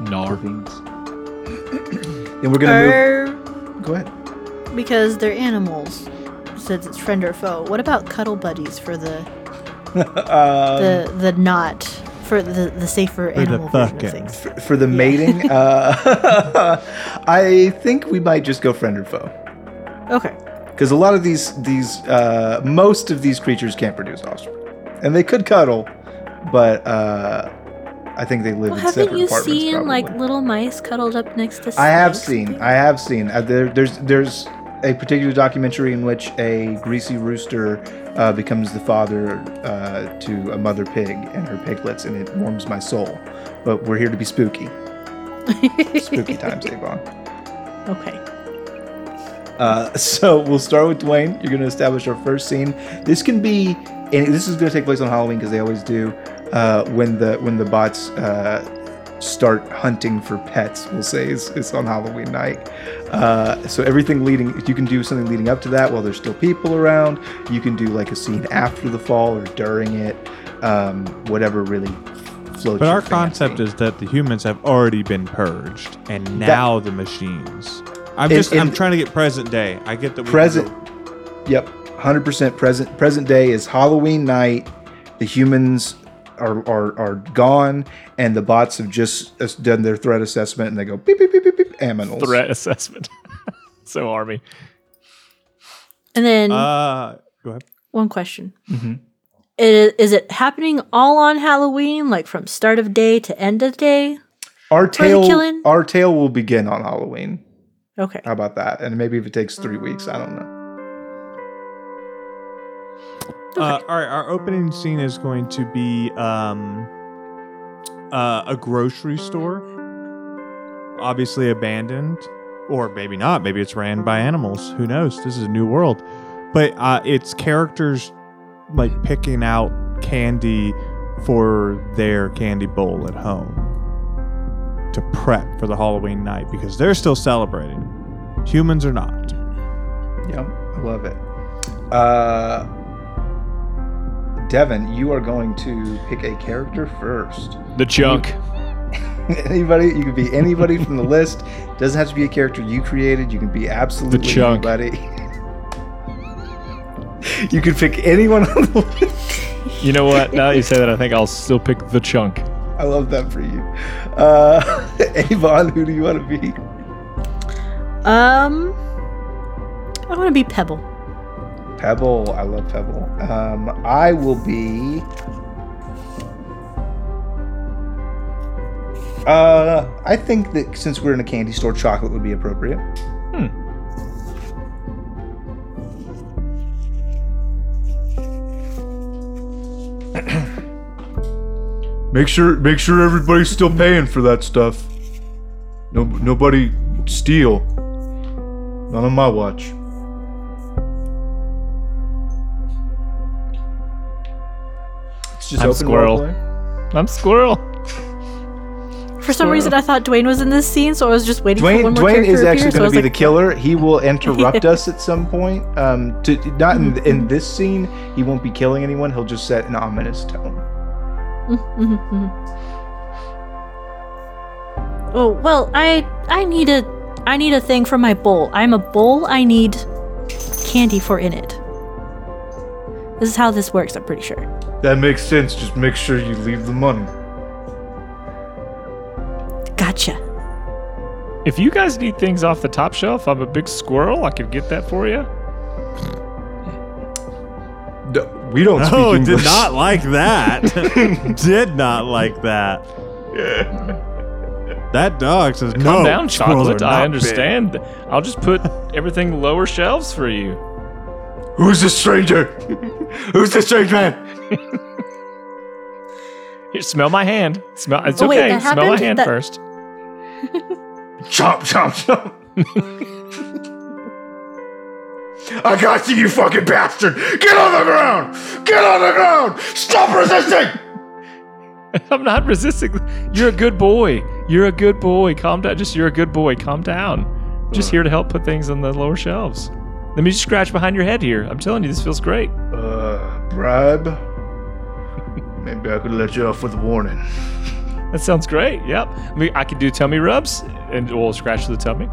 Nar. Boons. then we're gonna Or move. Go ahead. because they're animals, since it's friend or foe. What about cuddle buddies for the Uh, the the not for the the safer the animal version of fucking. things? for, for the mating, uh, I think we might just go friend or foe. Okay. because a lot of these these uh, most of these creatures can't produce offspring, and they could cuddle, but uh, I think they live Well, in haven't you seen probably. like little mice cuddled up next to? I have snakes? seen. I have seen. Uh, there, there's there's a particular documentary in which a greasy rooster uh, becomes the father uh, to a mother pig and her piglets, and it warms my soul. But we're here to be spooky. Spooky times, Abon. Okay. Uh, so we'll start with Dwayne. You're going to establish our first scene. This can be, and this is going to take place on Halloween because they always do. Uh, when the when the bots uh, start hunting for pets, we'll say is, is on Halloween night. Uh, so everything leading, you can do something leading up to that while there's still people around. You can do like a scene after the fall or during it, um, whatever really floats. But our concept is that the humans have already been purged, and now the machines. I'm just I'm trying to get present day. I get the present. Yep, hundred percent present. Present day is Halloween night. The humans are, are are gone, and the bots have just done their threat assessment, and they go beep beep beep beep beep. Aminals. Threat assessment. so army. And then Uh, go ahead. one question: Mm-hmm. is, is it happening all on Halloween, like from start of day to end of day? Our tale. killing? Our tale will begin on Halloween. Okay. How about that? And maybe if it takes three weeks, I don't know. Uh, all right, our opening scene is going to be um, uh, a grocery store, obviously abandoned, or maybe not. Maybe it's ran by animals. Who knows? This is a new world, but uh, it's characters like picking out candy for their candy bowl at home to prep for the Halloween night because they're still celebrating. Humans are not. Yep, I love it. Uh, Devin, you are going to pick a character first. The chunk. anybody you can be anybody from the list doesn't have to be a character you created you can be absolutely the chunk. anybody you can pick anyone on the list You know what? Now that you say that, I think I'll still pick the chunk. i love that for you uh abon who do you want to be Um, I want to be Pebble. Pebble i love pebble um i will be uh i think that since we're in a candy store chocolate would be appropriate Make sure make sure everybody's still paying for that stuff. No, nobody steal. Not on my watch. It's just I'm open squirrel. roleplay. I'm squirrel. For some reason, I thought Dwayne was in this scene, so I was just waiting for Dwayne, one more Dwayne character is to actually appear, so I going was to be the killer. He will interrupt us at some point. Um, to not in, in this scene, he won't be killing anyone. He'll just set an ominous tone. Oh well, I I need a I need a thing for my bowl. I'm a bowl. I need candy for in it. This is how this works. I'm pretty sure. That makes sense. Just make sure you leave the money. Gotcha. If you guys need things off the top shelf, I'm a big squirrel. I could get that for you. D- We don't speak Oh, English. did not like that. did not like that. That dog says no. Calm down, chocolate. not I big." understand. I'll just put everything lower shelves for you. Who's the stranger? Who's the strange man? Here, smell my hand. Smell. It's Oh, wait, okay. that smell my hand That- first. Chomp, chomp, chomp. I got you, you fucking bastard! Get on the ground! Get on the ground! Stop resisting! I'm not resisting. You're a good boy. You're a good boy. Calm down. Just you're a good boy. Calm down. Just uh. here to help put things on the lower shelves. Let me just scratch behind your head here. I'm telling you, this feels great. Uh, bribe? Maybe I could let you off with a warning. That sounds great. Yep. I mean, I could do tummy rubs and we'll scratch the tummy.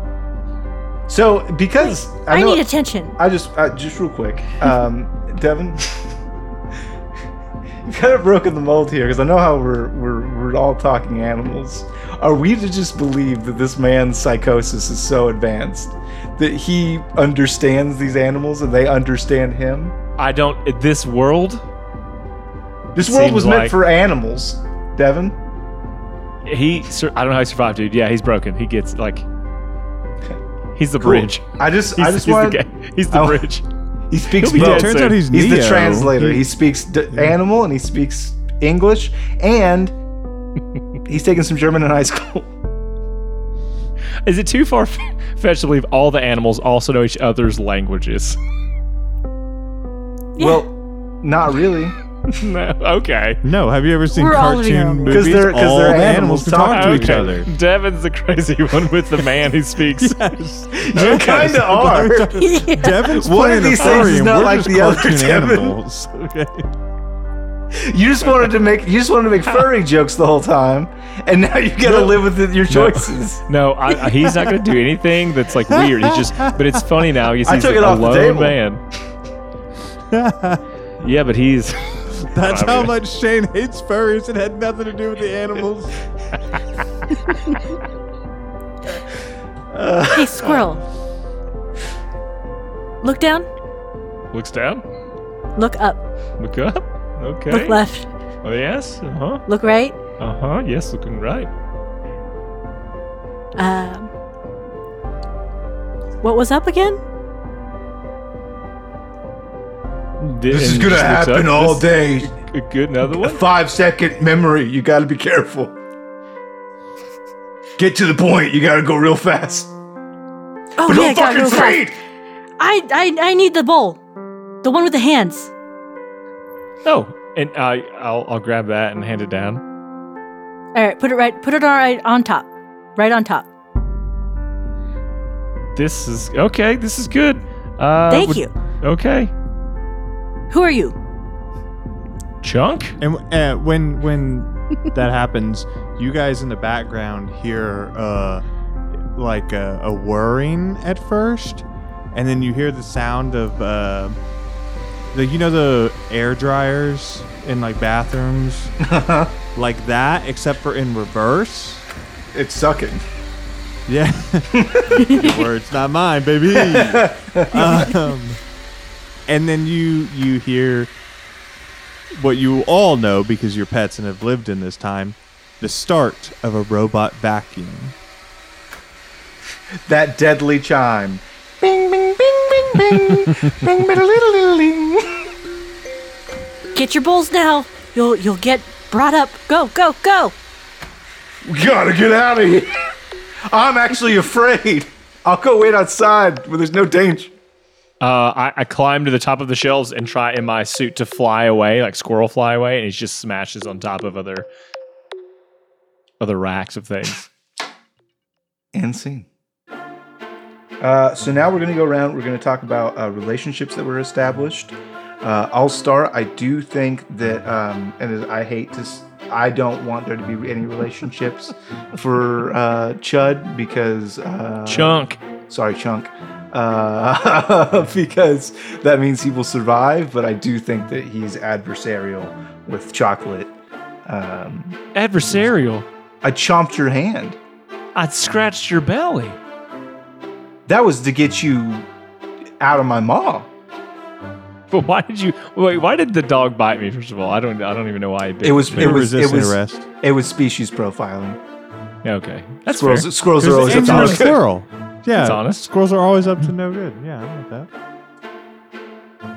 So, because I, I, know, need attention. I just, uh, just real quick, um, Devin, you've kind of broken the mold here because I know how we're we're we're all talking animals. Are we to just believe that this man's psychosis is so advanced that he understands these animals and they understand him? I don't. This world, This world was meant like- for animals, Devin. he. sur- I don't know how he survived, dude. Yeah, he's broken. He gets like. He's the Cool. bridge. I just, He's, I just he's want. the guy. He's the I- bridge. He speaks both. dead Turns soon. out he's He's the translator. He- He speaks d- animal and he speaks English, and he's taking some German in high school. Is it too far fetched to believe all the animals also know each other's languages? Yeah. Well, not really. no. Okay. No, have you ever seen We're all living cartoon our movies? 'Cause they're- 'cause all they're the animals animals talk to okay. each other. Devin's the crazy one with the man who speaks. Yes. You kind of are. Devin's One playing of these a things is not we're like the other, cartoon Devin. animals. Okay. You just wanted to make you just wanted to make furry jokes the whole time, and now you got to live with it, your choices. No, I, I- he's not going to do anything that's like weird. He's just, but it's funny now. He's, I he's took a it off the lone table. man. yeah, but he's. That's I how mean- much Shane hates furries. It had nothing to do with the animals. hey, squirrel. Look down. Looks down. Look up. Look up. Okay. Look left. Oh yes. Uh huh. Look right. Uh huh. Yes, looking right. Um. What was up again? Did- This is gonna happen all day. A good another A one. five second memory. You got to be careful. Get to the point. You got to go real fast. Oh But yeah, don't gotta fucking go fast. I, I I need the bowl. The one with the hands. Oh, and I, I'll, I'll grab that and hand it down. All right, put it right. Put it on right on top. Right on top. This is okay. This is good. Uh, Thank would- you. Okay. Who are you? Chunk. And uh, when when that happens, you guys in the background hear uh, like a, a whirring at first, and then you hear the sound of uh, the you know the air dryers in like bathrooms, like that, except for in reverse. It's sucking. Yeah, words, not mine, baby. um, and then you you hear what you all know because you're pets and have lived in this time, the start of a robot vacuum. That deadly chime. Bing, bing, bing, bing, bing. bing, bing, little, little, ling. Get your bowls now. You'll you'll get brought up. Go go go. We gotta get out of here. I'm actually afraid. I'll go wait outside where there's no danger. Uh, I, I climb to the top of the shelves and try in my suit to fly away, like squirrel fly away, and it just smashes on top of other other racks of things. and scene. Uh, so now we're going to go around. We're going to talk about uh, relationships that were established. Uh, I'll start. I do think that, um, and I hate to, I don't want there to be any relationships for uh, Chud because uh, Chunk. sorry, Chunk, uh, because that means he will survive. But I do think that he's adversarial with Chocolate. Um, Adversarial. I chomped your hand. I scratched your belly. That was to get you out of my maw. But why did you wait? Why did the dog bite me? First of all, I don't. I don't even know why. He bit It was me. it was it resistant was arrest. it was species profiling. okay. That's Squirrels fair. squirrels are always up to no engine's good. squirrel. Yeah, it's honest. Squirrels are always up to no good. Yeah, I like that.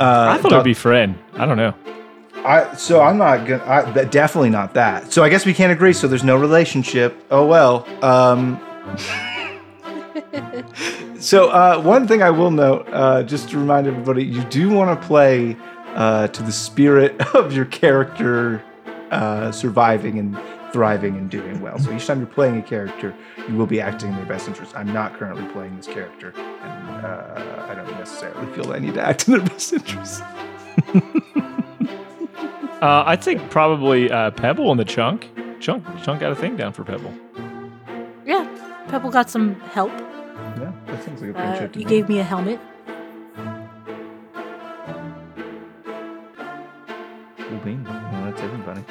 Uh, I thought it would be friend. I don't know. I so I'm not gonna. I, definitely not that. So I guess we can't agree. So there's no relationship. Oh well. Um, so uh, one thing I will note, uh, just to remind everybody, you do want to play uh, to the spirit of your character uh, surviving and thriving and doing well. So each time you're playing a character, you will be acting in their best interest. I'm not currently playing this character, and uh, I don't necessarily feel I need to act in their best interest. Uh, I think probably uh, Pebble and the Chunk. Chunk. Chunk got a thing down for Pebble. Yeah, Pebble got some help. Yeah, that sounds like a Uh, to you me. gave me a helmet. Cool bean. Well, that's everybody.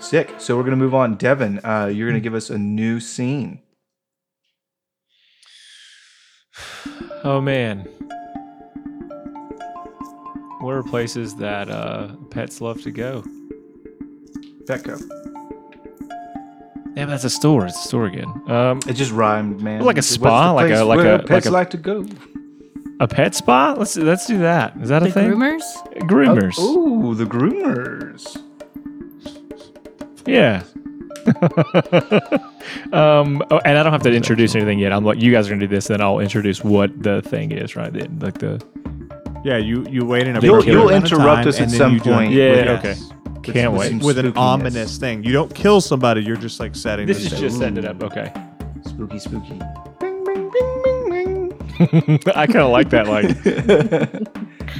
Sick. So we're gonna move on. Devin, uh, you're gonna give us a new scene. Oh man. What are places that uh, pets love to go? Petco. Yeah, but that's a store. It's a store again. Um, It just rhymed, man. Like a What's the spa? Like a- place like where a- pets like a- like to go. a pet spa. Let's let's do that. Is that The a thing? groomers. Groomers. Oh, the groomers. Yeah. um, oh, and I don't have to introduce anything yet. I'm like, you guys are gonna do this, then I'll introduce what the thing is, right? Then, like the Yeah, you you wait in a You'll- particular you'll amount of interrupt time, us at and then some you do it point. Yeah, with- okay. With- Can't with wait. With an ominous thing. You don't kill somebody. You're just like setting. this the is stage. just setting it up. Okay. Spooky, spooky. Bing, bing, bing, bing, bing. I kind of like that. Like,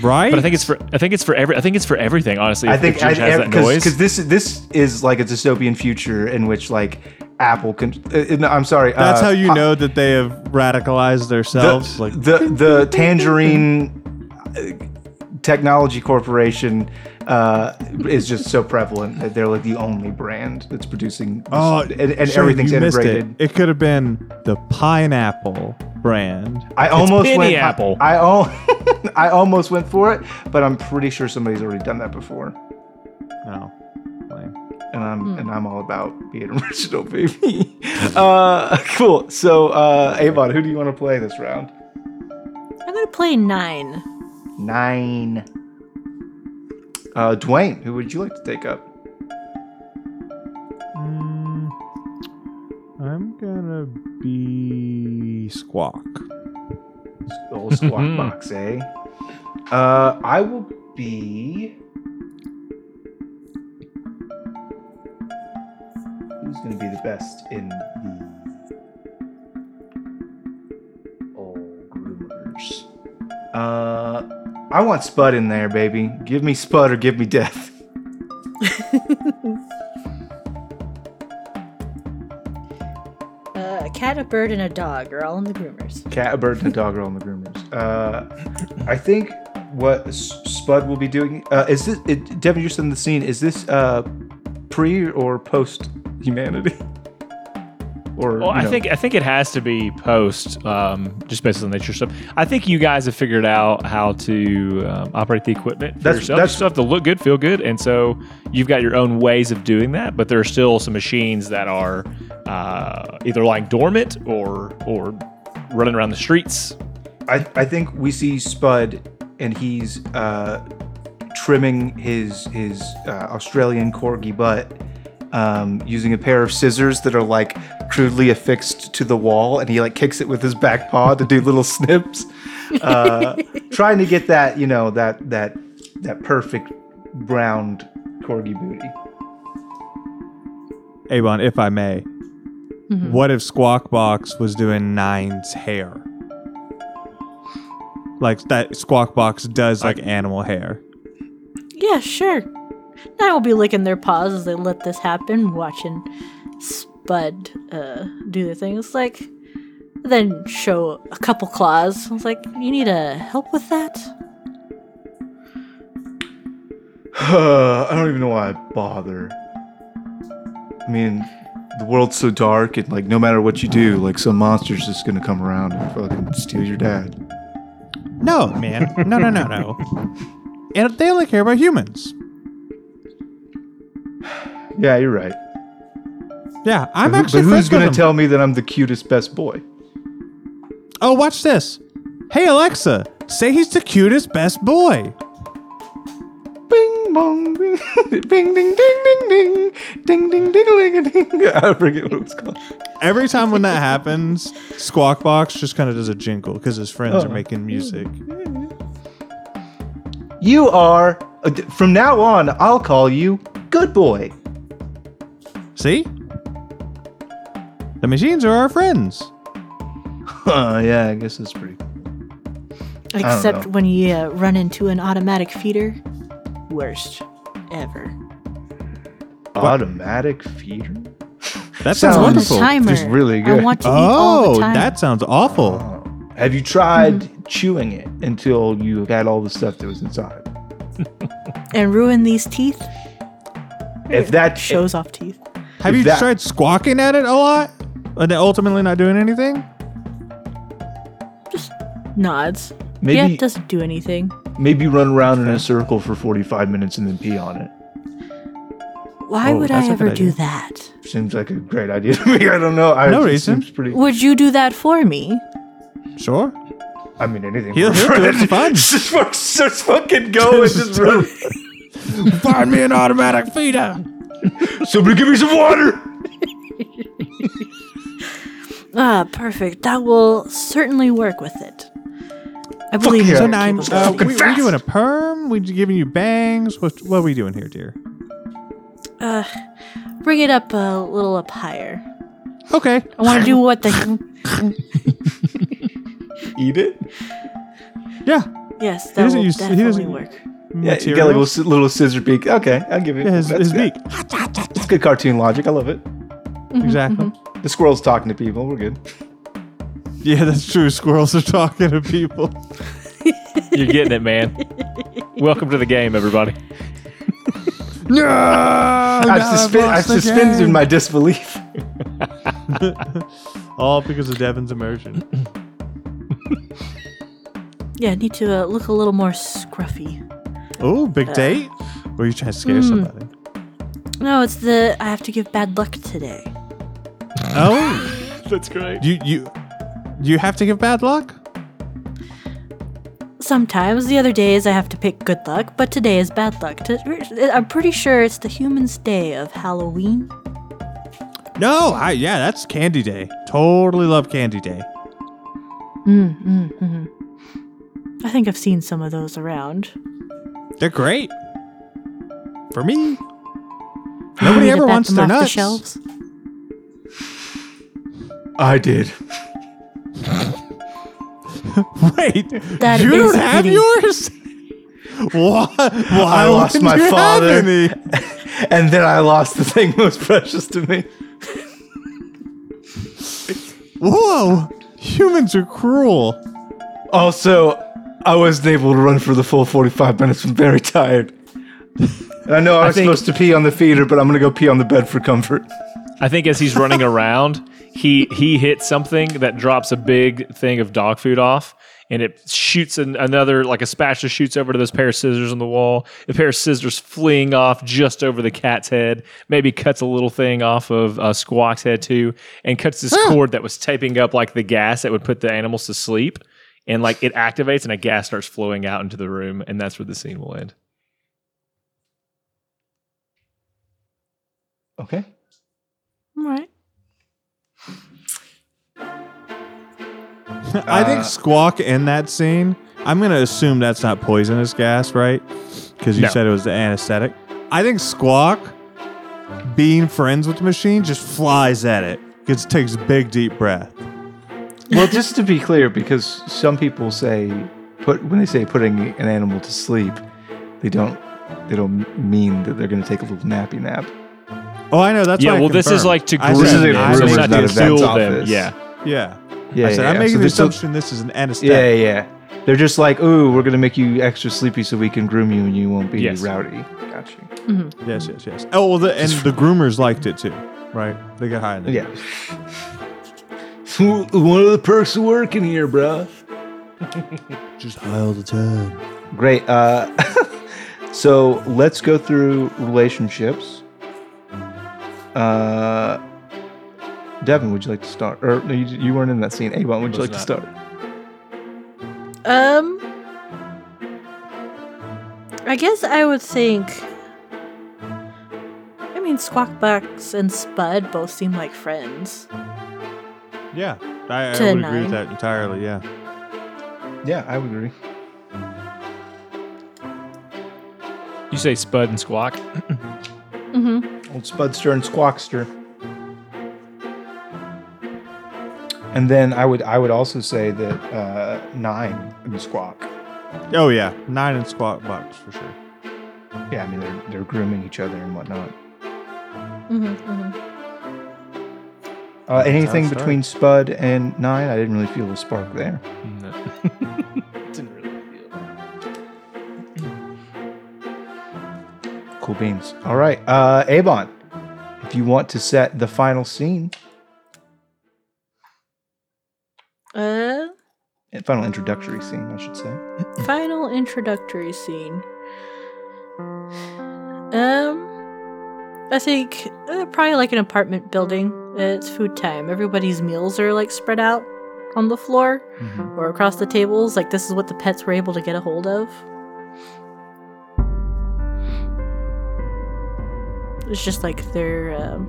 right. but I think it's for I think it's for every I think it's for everything. Honestly, I if- think if Ginger has that noise. because this this is like a dystopian future in which like Apple can. Uh, no, I'm sorry. That's uh, how you uh, know that they have radicalized themselves. the, like the the Tangerine uh, Technology Corporation uh, is just so prevalent that they're like the only brand that's producing. This, oh, and, and Shane, everything's you integrated. It, it could have been the pineapple brand. I almost went. Apple. I al- I almost went for it, but I'm pretty sure somebody's already done that before. No. Lame. and I'm and I'm all about being original, baby. uh, cool. So, uh, Abon, who do you want to play this round? I'm gonna play nine. Nine. Uh, Dwayne, who would you like to take up? Mm, I'm gonna be Squawk. Old squawk box, eh? Uh, I will be. Who's going to be the best in the old groomers? Uh, I want Spud in there, baby. Give me Spud or give me death. Uh, a cat, a bird, and a dog are all in the groomers. Cat, a bird, and a dog are all in the groomers. Uh, I think what Spud will be doing uh, is this. It, Devin, you're in the scene. Is this uh, pre or post humanity? Or Well, I know, think I think it has to be post, um, just based on the nature of stuff. I think you guys have figured out how to um, operate the equipment for That's- yourself. that's- have to look good, feel good, and so you've got your own ways of doing that. But there are still some machines that are uh, either lying dormant or or running around the streets. I, I think we see Spud and he's uh, trimming his his uh, Australian corgi butt, um, using a pair of scissors that are like crudely affixed to the wall, and he like kicks it with his back paw to do little snips, uh, trying to get that you know that that that perfect browned corgi booty. Abon, if I may, what if Squawk Box was doing Nine's hair? Like that Squawk Box does like animal hair. Yeah, sure. I will be licking their paws as they let this happen, watching Spud uh, do their thing. It's like, then show a couple claws. I was like, you need uh, help with that? I don't even know why I bother. I mean, the world's so dark, and like, no matter what you do, like, some monster's just gonna come around and fucking steal your dad. No, man. No, no, no, no. And they only care about humans. Yeah, you're right. Yeah, I'm but, who- actually. but who's gonna tell me that I'm the cutest best boy? Oh, watch this. Hey Alexa, say he's the cutest best boy. Bing bong bing, bing ding ding ding ding, ding ding ding ding ding. I forget what it was called. Every time when that happens, Squawk Box just kind of does a jingle because his friends are Oh. making music. You are uh, from now on. I'll call you good boy. See? The machines are our friends. Uh, yeah, I guess that's pretty. Except know. when you uh, run into an automatic feeder. Worst ever. Automatic feeder. That Sounds sounds I want a wonderful. timer. Just really I good. want to eat all Oh, the time. that sounds awful. Have you tried chewing it until you had all the stuff that was inside? and ruin these teeth. If that Shows off teeth. Have you that- tried squawking at it a lot? And then ultimately not doing anything? Just nods. Maybe- yeah, it doesn't do anything. maybe run around in a circle for 45 minutes and then pee on it. Why Oh, would that's I a ever good do that? Seems like a great idea to me. I don't know. I, No it reason. Seems pretty. Would you do that for me? Sure. I mean, anything. He'll- for he'll do it friends. for fun. just, fuck- just fucking go and just run. Find me an automatic feeder. Somebody give me some water. Ah, perfect. That will certainly work with it. I believe yeah. you're So nine, uh, we, doing we doing a perm? We giving you bangs? What, what are we doing here, dear? Uh, bring it up a little up higher. Okay. I want to do what the Eat it. Yeah. yes, He that doesn't will use- he definitely doesn't- work. Yeah, you got like a little, little scissor beak. Okay, I'll give it. Yeah, his, his beak. It's good cartoon logic. I love it. Exactly. The squirrel's talking to people. We're good. Yeah, that's true. Squirrels are talking to people. You're getting it, man. Welcome to the game, everybody. No, I've, suspe- I've suspended my disbelief. All because of Devin's immersion. Yeah, I need to uh, look a little more scruffy. Oh, big uh, date? Or are you trying to scare hmm. somebody? No, it's the I have to give bad luck today. Oh, That's great. you you you have to give bad luck. Sometimes the other days I have to pick good luck, but today is bad luck. I'm pretty sure it's the Human's Day of Halloween. No, I yeah, that's Candy Day. Totally love Candy Day. Mm, mm, mm-hmm. I think I've seen some of those around. They're great. For me, nobody ever wants them their off the nuts. shelves. I did. Wait, That you is don't have pity. yours? What? Why I lost my father. any? And then I lost the thing most precious to me. Whoa! Humans are cruel. Also, I wasn't able to run for the full 45 minutes. I'm very tired. And I know I was think- supposed to pee on the feeder, but I'm going to go pee on the bed for comfort. I think as he's running around, he he hits something that drops a big thing of dog food off, and it shoots an, another like a spatula shoots over to this pair of scissors on the wall. A pair of scissors fleeing off just over the cat's head. Maybe cuts a little thing off of uh, Squawk's head too, and cuts this cord that was taping up like the gas that would put the animals to sleep. And like it activates, and a gas starts flowing out into the room, and that's where the scene will end. Okay. All right. I think Uh, Squawk in that scene. I'm gonna assume that's not poisonous gas, right? Because you No. said it was the anesthetic. I think Squawk, being friends with the machine, just flies at it. Gets takes a big deep breath. Well, just to be clear, because some people say put when they say putting an animal to sleep, they don't they don't mean that they're going to take a little nappy nap. Oh, I know. That's yeah, why I well, this is like to I groom This is them. a so it's not not to a vet's them. office. Yeah. Yeah. Yeah, I said yeah, I'm yeah. making So the this will- assumption this is an anesthetic. Yeah, yeah, yeah. They're just like, ooh, we're going to make you extra sleepy so we can groom you and you won't be Yes. rowdy. Got you. Mm-hmm. Yes, yes, yes. Oh, well, the, and the groomers liked it too, right? They got high on it. Yeah. One of the perks of working here, bro. Just high all the time. Great. Uh, so let's go through relationships. Uh, Devin, would you like to start? Or no, you, you weren't in that scene. Abon, would you Was like to start? Um, I guess I would think. I mean, Squawkbox and Spud both seem like friends. Yeah, I, I To would agree with that entirely. Yeah. Yeah, I would agree. You say Spud and Squawk. Mm-hmm. Old Spudster and Squawkster. And then I would I would also say that uh, nine and Squawk. Oh yeah, nine and Squawk box for sure. Yeah, I mean they're they're grooming each other and whatnot. Mm-hmm, mm-hmm. Uh, anything between Spud and nine, I didn't really feel a spark there. Didn't really feel. Cool beans. All right, uh, Abon, if you want to set the final scene, Uh, final introductory scene, I should say. final introductory scene. Um, I think uh, probably like an apartment building. It's food time. Everybody's meals are like spread out on the floor or across the tables. Like this is what the pets were able to get a hold of. It's just like they're um,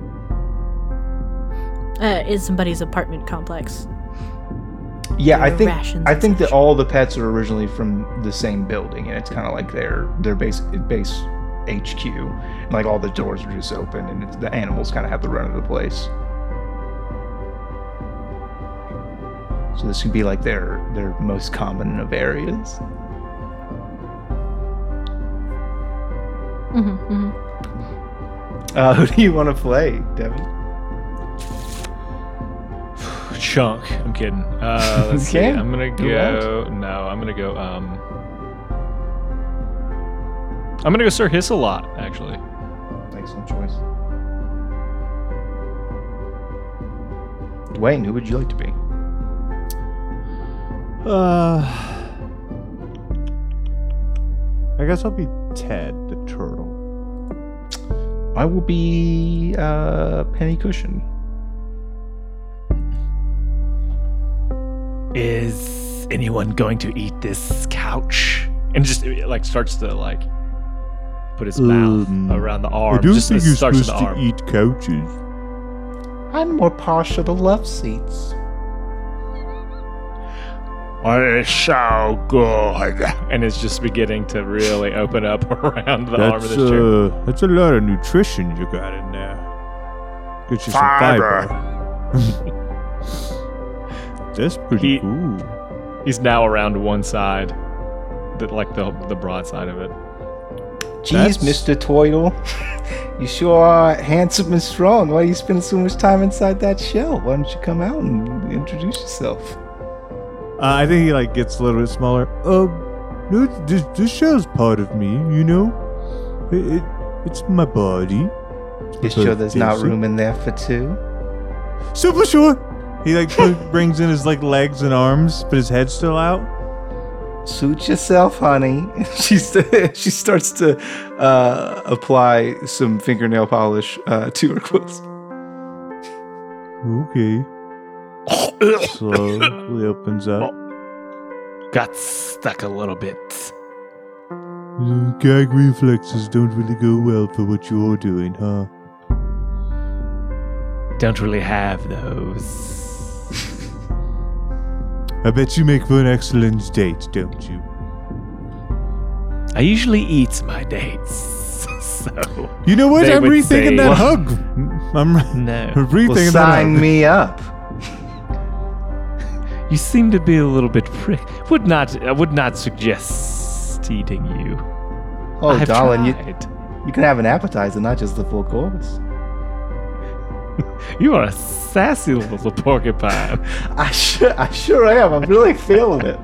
uh, in somebody's apartment complex. Yeah, I think I think that all the pets are originally from the same building, and it's kind of like their their base base HQ. And like all the doors are just open, and it's, the animals kind of have the run of the place. So this could be like their their most common of areas. hmm hmm Uh, who do you want to play, Devin? Chunk. I'm kidding. Uh, let's see. Okay. I'm gonna go. No, I'm gonna go. Um, I'm gonna go Sir Hisselot. Actually, Excellent choice. Dwayne, who would you like to be? Uh, I guess I'll be Ted the turtle. I will be uh, Penny Cushion. is anyone going to eat this couch? And just like starts to like put his mouth Um, around the arm. I just as it starts with the arm. eat couches. I'm more partial to love seats. It's so good. And it's just beginning to really open up around the arm of That's this chair. uh, that's a lot of nutrition you got in there. Get you some fiber. that's pretty He- cool. He's now around one side, the, like the the broad side of it. Geez, That's- Mr. Toil, you sure are handsome and strong. Why are you spending so much time inside that shell? Why don't you come out and introduce yourself? Uh, I think he like gets a little bit smaller. Uh, no, this this show's part of me. You know, it, it it's my body. You sure there's not room in there for two? Super sure. He like brings in his like legs and arms, but his head's still out. Suit yourself, honey. she she starts to uh, apply some fingernail polish uh, to her quills. Okay. Slowly opens up. Got stuck a little bit. Uh, Gag reflexes don't really go well for what you're doing, huh? don't really have those. I bet you make for an excellent date, don't you? I usually eat my dates. So You know what? They I'm would rethinking say- that Well- hug. I'm no. rethinking Well, that sign hug. me up. You seem to be a little bit prick. Would not I would not suggest eating you. Oh, I've darling, you, tried. you can have an appetizer, not just the full course. You are a sassy little porcupine. I sure, I sure am. I'm really feeling it.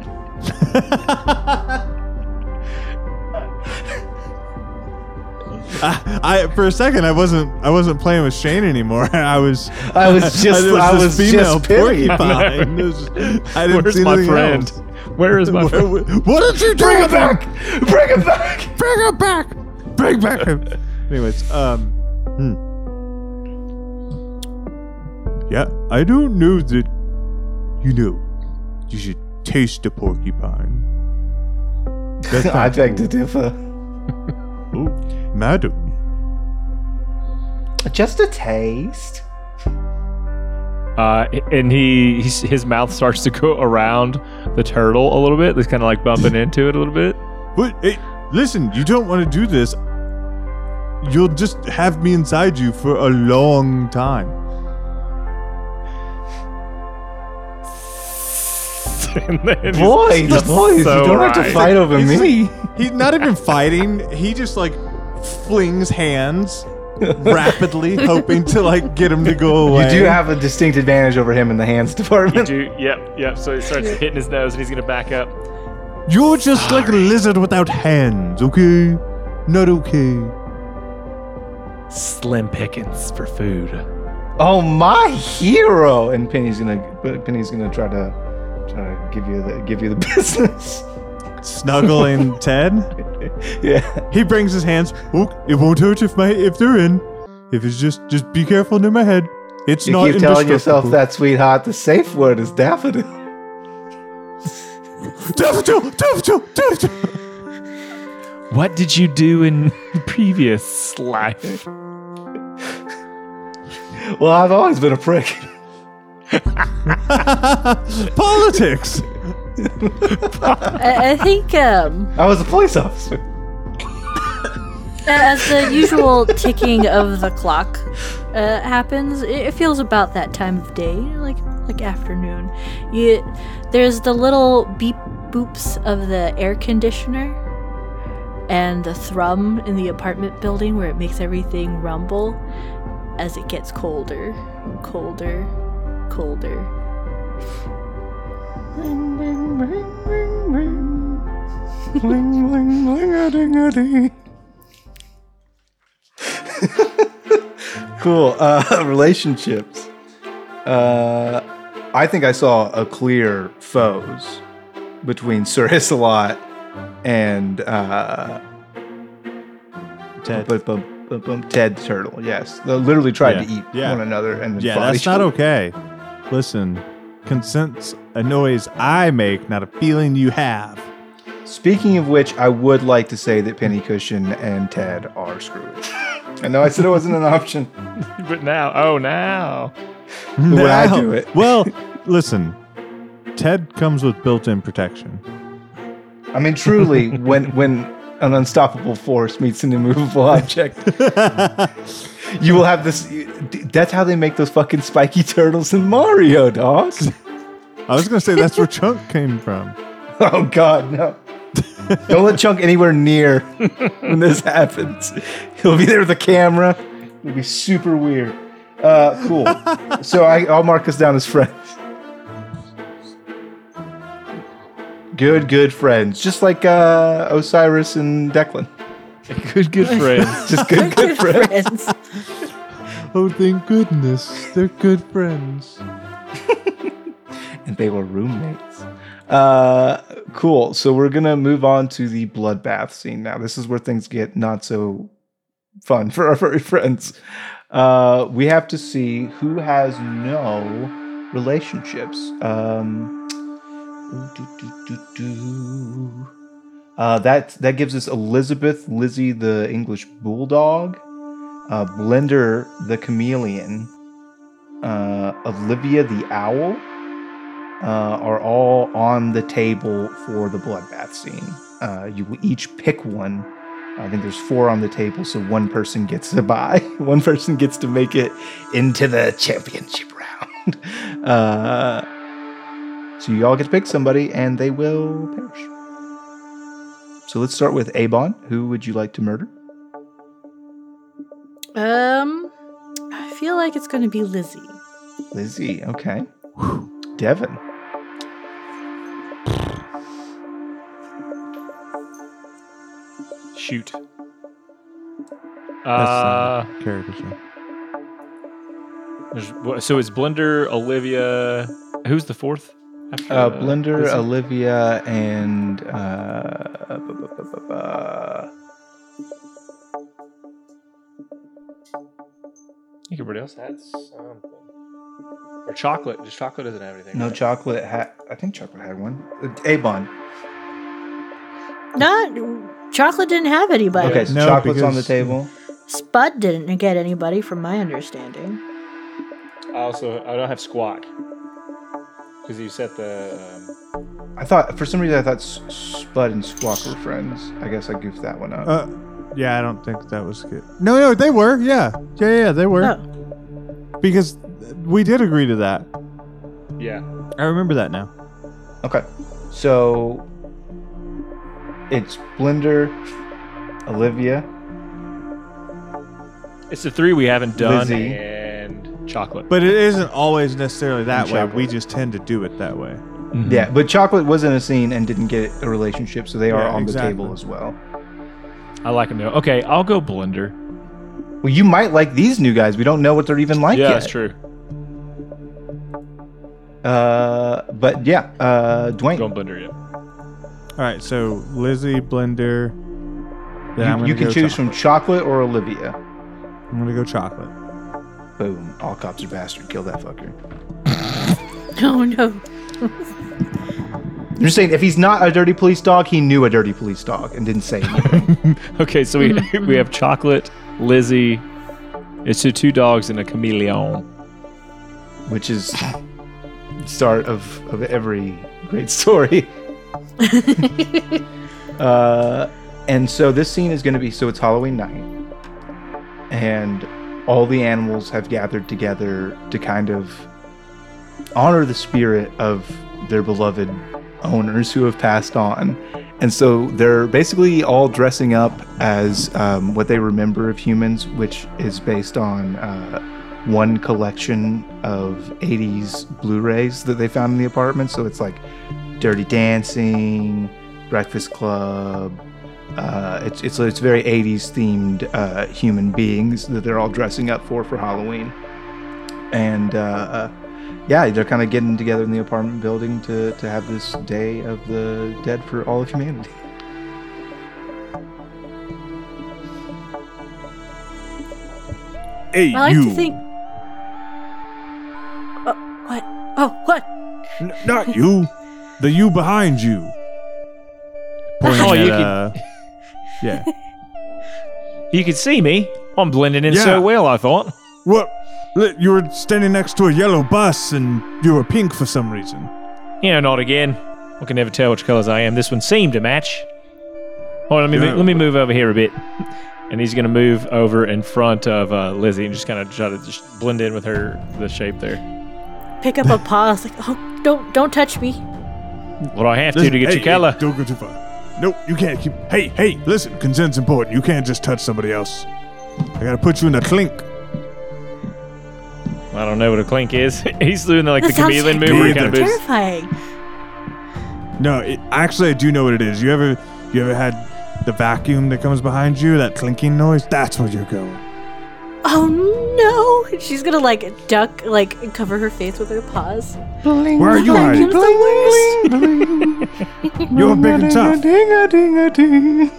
I, I for a second I wasn't I wasn't playing with Shane anymore. I was I was just- there I this was female just porcupine. It was- I didn't Where's see my friend? else. Where is my What, friend? what did you do? Bring with it back! Bring it back! Bring it back! Bring back. Anyways, um, hmm. Yeah, I don't know that. You know, you should taste the porcupine. That's I not beg to differ. Oh, madam. Just a taste. Uh, and he he's, his mouth starts to go around the turtle a little bit. He's kind of like bumping into it a little bit. But hey, listen, you don't want to do this. You'll just have me inside you for a long time. and then he's- Boy, the boys, so you don't have to fight over He's- me. He's not even fighting. He just like flings hands rapidly, hoping to like get him to go away. You do have a distinct advantage over him in the hands department. You department. do, yep, yep. So he starts hitting his nose, and he's gonna back up. You're just like a lizard without hands, okay? Not okay. Slim pickings for food. Oh, my hero! And Penny's gonna, Penny's gonna try to, try to give you the, give you the business. Snuggling Ted. yeah. He brings his hands. Oh, it won't hurt if my if they're in. If it's just just be careful near my head. It's not. You not keep telling yourself that, sweetheart. The safe word is daffodil. Daffodil, daffodil, daffodil. What did you do in previous life? Well, I've always been a prick. Politics. I, I think um, I was a police officer. as the usual ticking of the clock uh, happens, it, it feels about that time of day, like like afternoon. You, there's the little beep boops of the air conditioner and the thrum in the apartment building where it makes everything rumble as it gets colder, colder, colder. Ring, ring, ring, ring, ring. Ling, ling, ling-a-ding-a-ding. cool. Uh, relationships. Uh, I think I saw a clear foes between Sir Hisselot and uh, Ted. Ted Turtle. Yes, they literally tried to eat Yeah. one another and Yeah, that's each not other. okay. Listen, consent's a noise I make, not a feeling you have. Speaking of which, I would like to say that Penny Cushion and Ted are screwed. I know I said it wasn't an option. But now, oh, now. Would I do it? Well, listen, Ted comes with built-in protection. I mean, truly, when when an unstoppable force meets an immovable object, you will have this. That's how they make those fucking spiky turtles in Mario, dog. I was gonna say that's where Chunk came from. Oh God, no! Don't let Chunk anywhere near when this happens. He'll be there with a camera. It'll be super weird. Uh, cool. so I, I'll mark us down as friends. Good, good friends, just like uh, Osiris and Declan. Good, good friends. Just good, good friends. Friends. Oh, thank goodness, they're good friends. and they were roommates. Uh, cool. So we're gonna move on to the bloodbath scene now. This is where things get not so fun for our furry friends. Uh, we have to see who has no relationships. Um, do, do, do. Uh, that that gives us Elizabeth, Lizzie, the English bulldog, uh, Blender, the chameleon, uh, Olivia the owl uh, are all on the table for the bloodbath scene. Uh, you will each pick one. I think there's four on the table, so one person gets to buy. one person gets to make it into the championship round. Uh, so you all get to pick somebody, and they will perish. So let's start with Abon. Who would you like to murder? Um, I feel like it's going to be Lizzie. Lizzie. Okay. Devin. Shoot. That's Uh, caricature. there's- so it's Blender, Olivia. Who's the fourth? after, Uh, Blender, Lizzie? Olivia, and uh, think everybody else had something. Or chocolate. Just chocolate doesn't have anything. no right? chocolate. had. I think chocolate had one. Uh, Abon. Not chocolate didn't have anybody. Okay, so No, chocolate's on the table. Spud didn't get anybody, from my understanding. I also I don't have squawk because you set the. Um, I thought for some reason I thought S- Spud and Squawk were friends. I guess I goofed that one up. Uh, yeah, I don't think that was good. No, no, they were. Yeah, yeah, yeah, they were. Because we did agree to that. yeah. I remember that now. Okay, so it's Blender, Olivia, It's the three we haven't done Lizzie. and chocolate. But it isn't always necessarily that And way. chocolate. We just tend to do it that way. Yeah, but Chocolate was in a scene and didn't get a relationship, so they are Yeah, on exactly. the table as well. I like them though. Okay, I'll go Blender. Well, you might like these new guys. We don't know what they're even like yeah, yet. that's true. Uh, but yeah, uh, Dwayne, Going Blender, yeah. All right, so Lizzie, Blender. Then I'm you, you gonna can go choose chocolate. from Chocolate or Olivia. I'm gonna go chocolate. Boom! All cops are bastard. Kill that fucker. Oh no. I'm just saying, if he's not a dirty police dog, he knew a dirty police dog and didn't say anything. Okay, so we we have chocolate, Lizzie. It's the two dogs and a chameleon. which is start of, of every great story. uh, and so this scene is going to be so it's Halloween night, and all the animals have gathered together to kind of honor the spirit of their beloved owners who have passed on. And so they're basically all dressing up as um, what they remember of humans, which is based on uh, one collection of 80s Blu-rays that they found in the apartment. So it's like Dirty Dancing, Breakfast Club. Uh, it's it's it's very 80s themed uh, human beings that they're all dressing up for for Halloween. And uh, yeah, they're kind of getting together in the apartment building to to have this Day of the Dead for all of humanity. Hey, I like you. to think. Oh, what? Oh, what? N- not you. the you behind you. Pointing Oh, at, you could- uh, yeah. You could see me. I'm blending in Yeah. so well. I thought. What? You were standing next to a yellow bus and you were pink for some reason. Yeah, not again. I can never tell which colors I am. This one seemed to match. Hold on, let me Yeah. let me move over here a bit. And he's gonna move over in front of uh, Lizzie and just kind of try to just blend in with her the shape there. Pick up a paw. It's like, oh, don't, don't touch me. What do I have to Listen, to get hey, your color? hey, don't go too far. Nope, you can't keep. Hey, hey, listen, consent's important. You can't just touch somebody else. I gotta put you in a clink. I don't know what a clink is. he's doing like That the sounds chameleon Me move where he kind either. of moves. Terrifying. No, it, actually, I do know what it is. You ever, you ever had the vacuum that comes behind you, that clinking noise? That's where you're going. Oh no! She's gonna like duck, like cover her face with her paws. Where are you Vacuum's hiding? the worst. You're a big and tough. No,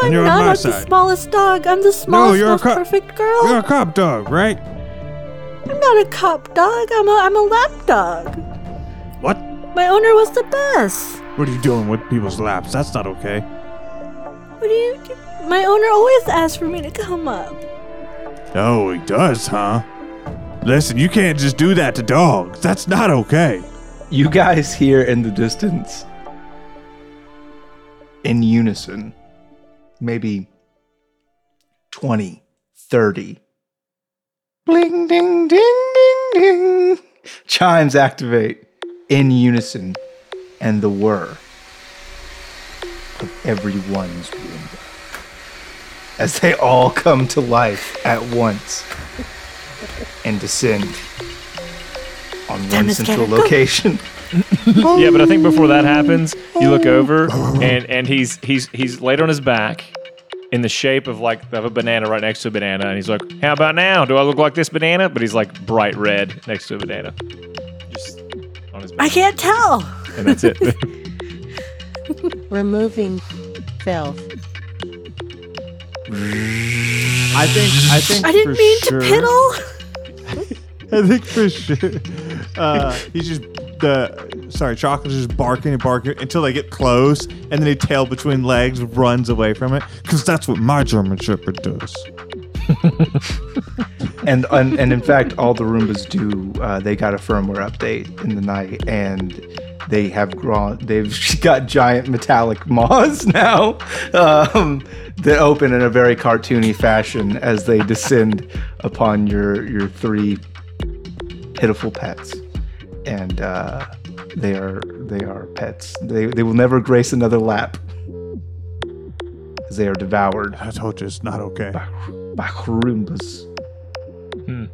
I'm And you're on not. I'm the smallest dog. I'm the smallest, you're a most co- perfect girl. You're a cop dog, right? I'm not a cop dog. I'm a I'm a lap dog. What? My owner was the best. What are you doing with people's laps? That's not okay. What do you? Do? My owner always asks for me to come up. Oh, he does, huh? Listen, you can't just do that to dogs. That's not okay. You guys hear in the distance, in unison, maybe 20, 30. Bling, ding, ding, ding, ding. Chimes activate in unison, and the whir of everyone's Roomba as they all come to life at once and descend on one Damn central Scanner, go. location. Yeah, but I think before that happens, you look over and and he's he's he's laid on his back in the shape of like of a banana right next to a banana, and he's like, "How about now? Do I look like this banana?" But he's like bright red next to a banana, just on his back, I can't tell. and that's it. Removing filth. I think. I think. I didn't for mean sure, to piddle. I think for sure. Uh, he's just the sorry, chocolate's just barking and barking until they get close, and then a tail between legs runs away from it because that's what my German Shepherd does. and, and and in fact, all the Roombas do. Uh, they got a firmware update in the night, and they have grown. They've got giant metallic maws now um, that open in a very cartoony fashion as they descend upon your your three pitiful pets, and uh, they are they are pets. They they will never grace another lap. As they are devoured I told you it's not okay. by, by Roombas. Hmm.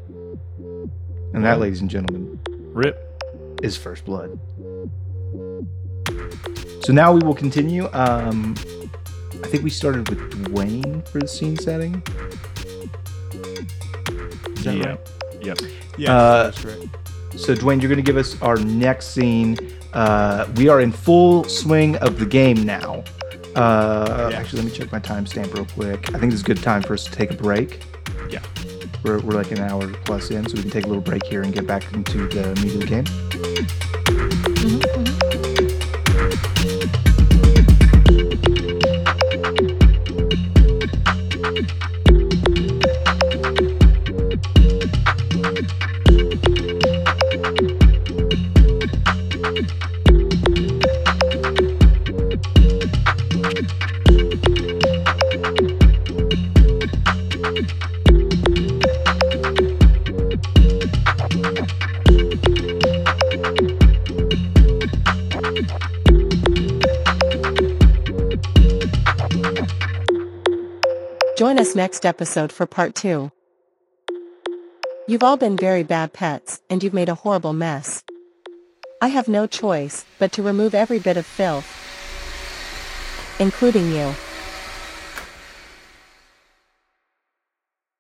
And that, ladies and gentlemen, Rip. is First Blood. So now we will continue. Um, I think we started with Dwayne for the scene setting. Is that Yeah. right? Yep. Yeah, Uh, that's right. So Dwayne, you're going to give us our next scene. Uh, we are in full swing of the game now. Uh, Yeah. Actually, let me check my timestamp real quick. I think this is a good time for us to take a break. Yeah. We're, we're like an hour plus in, so we can take a little break here and get back into the meat of the game. Join next episode for part two. You've all been very bad pets, and you've made a horrible mess. I have no choice but to remove every bit of filth, including you.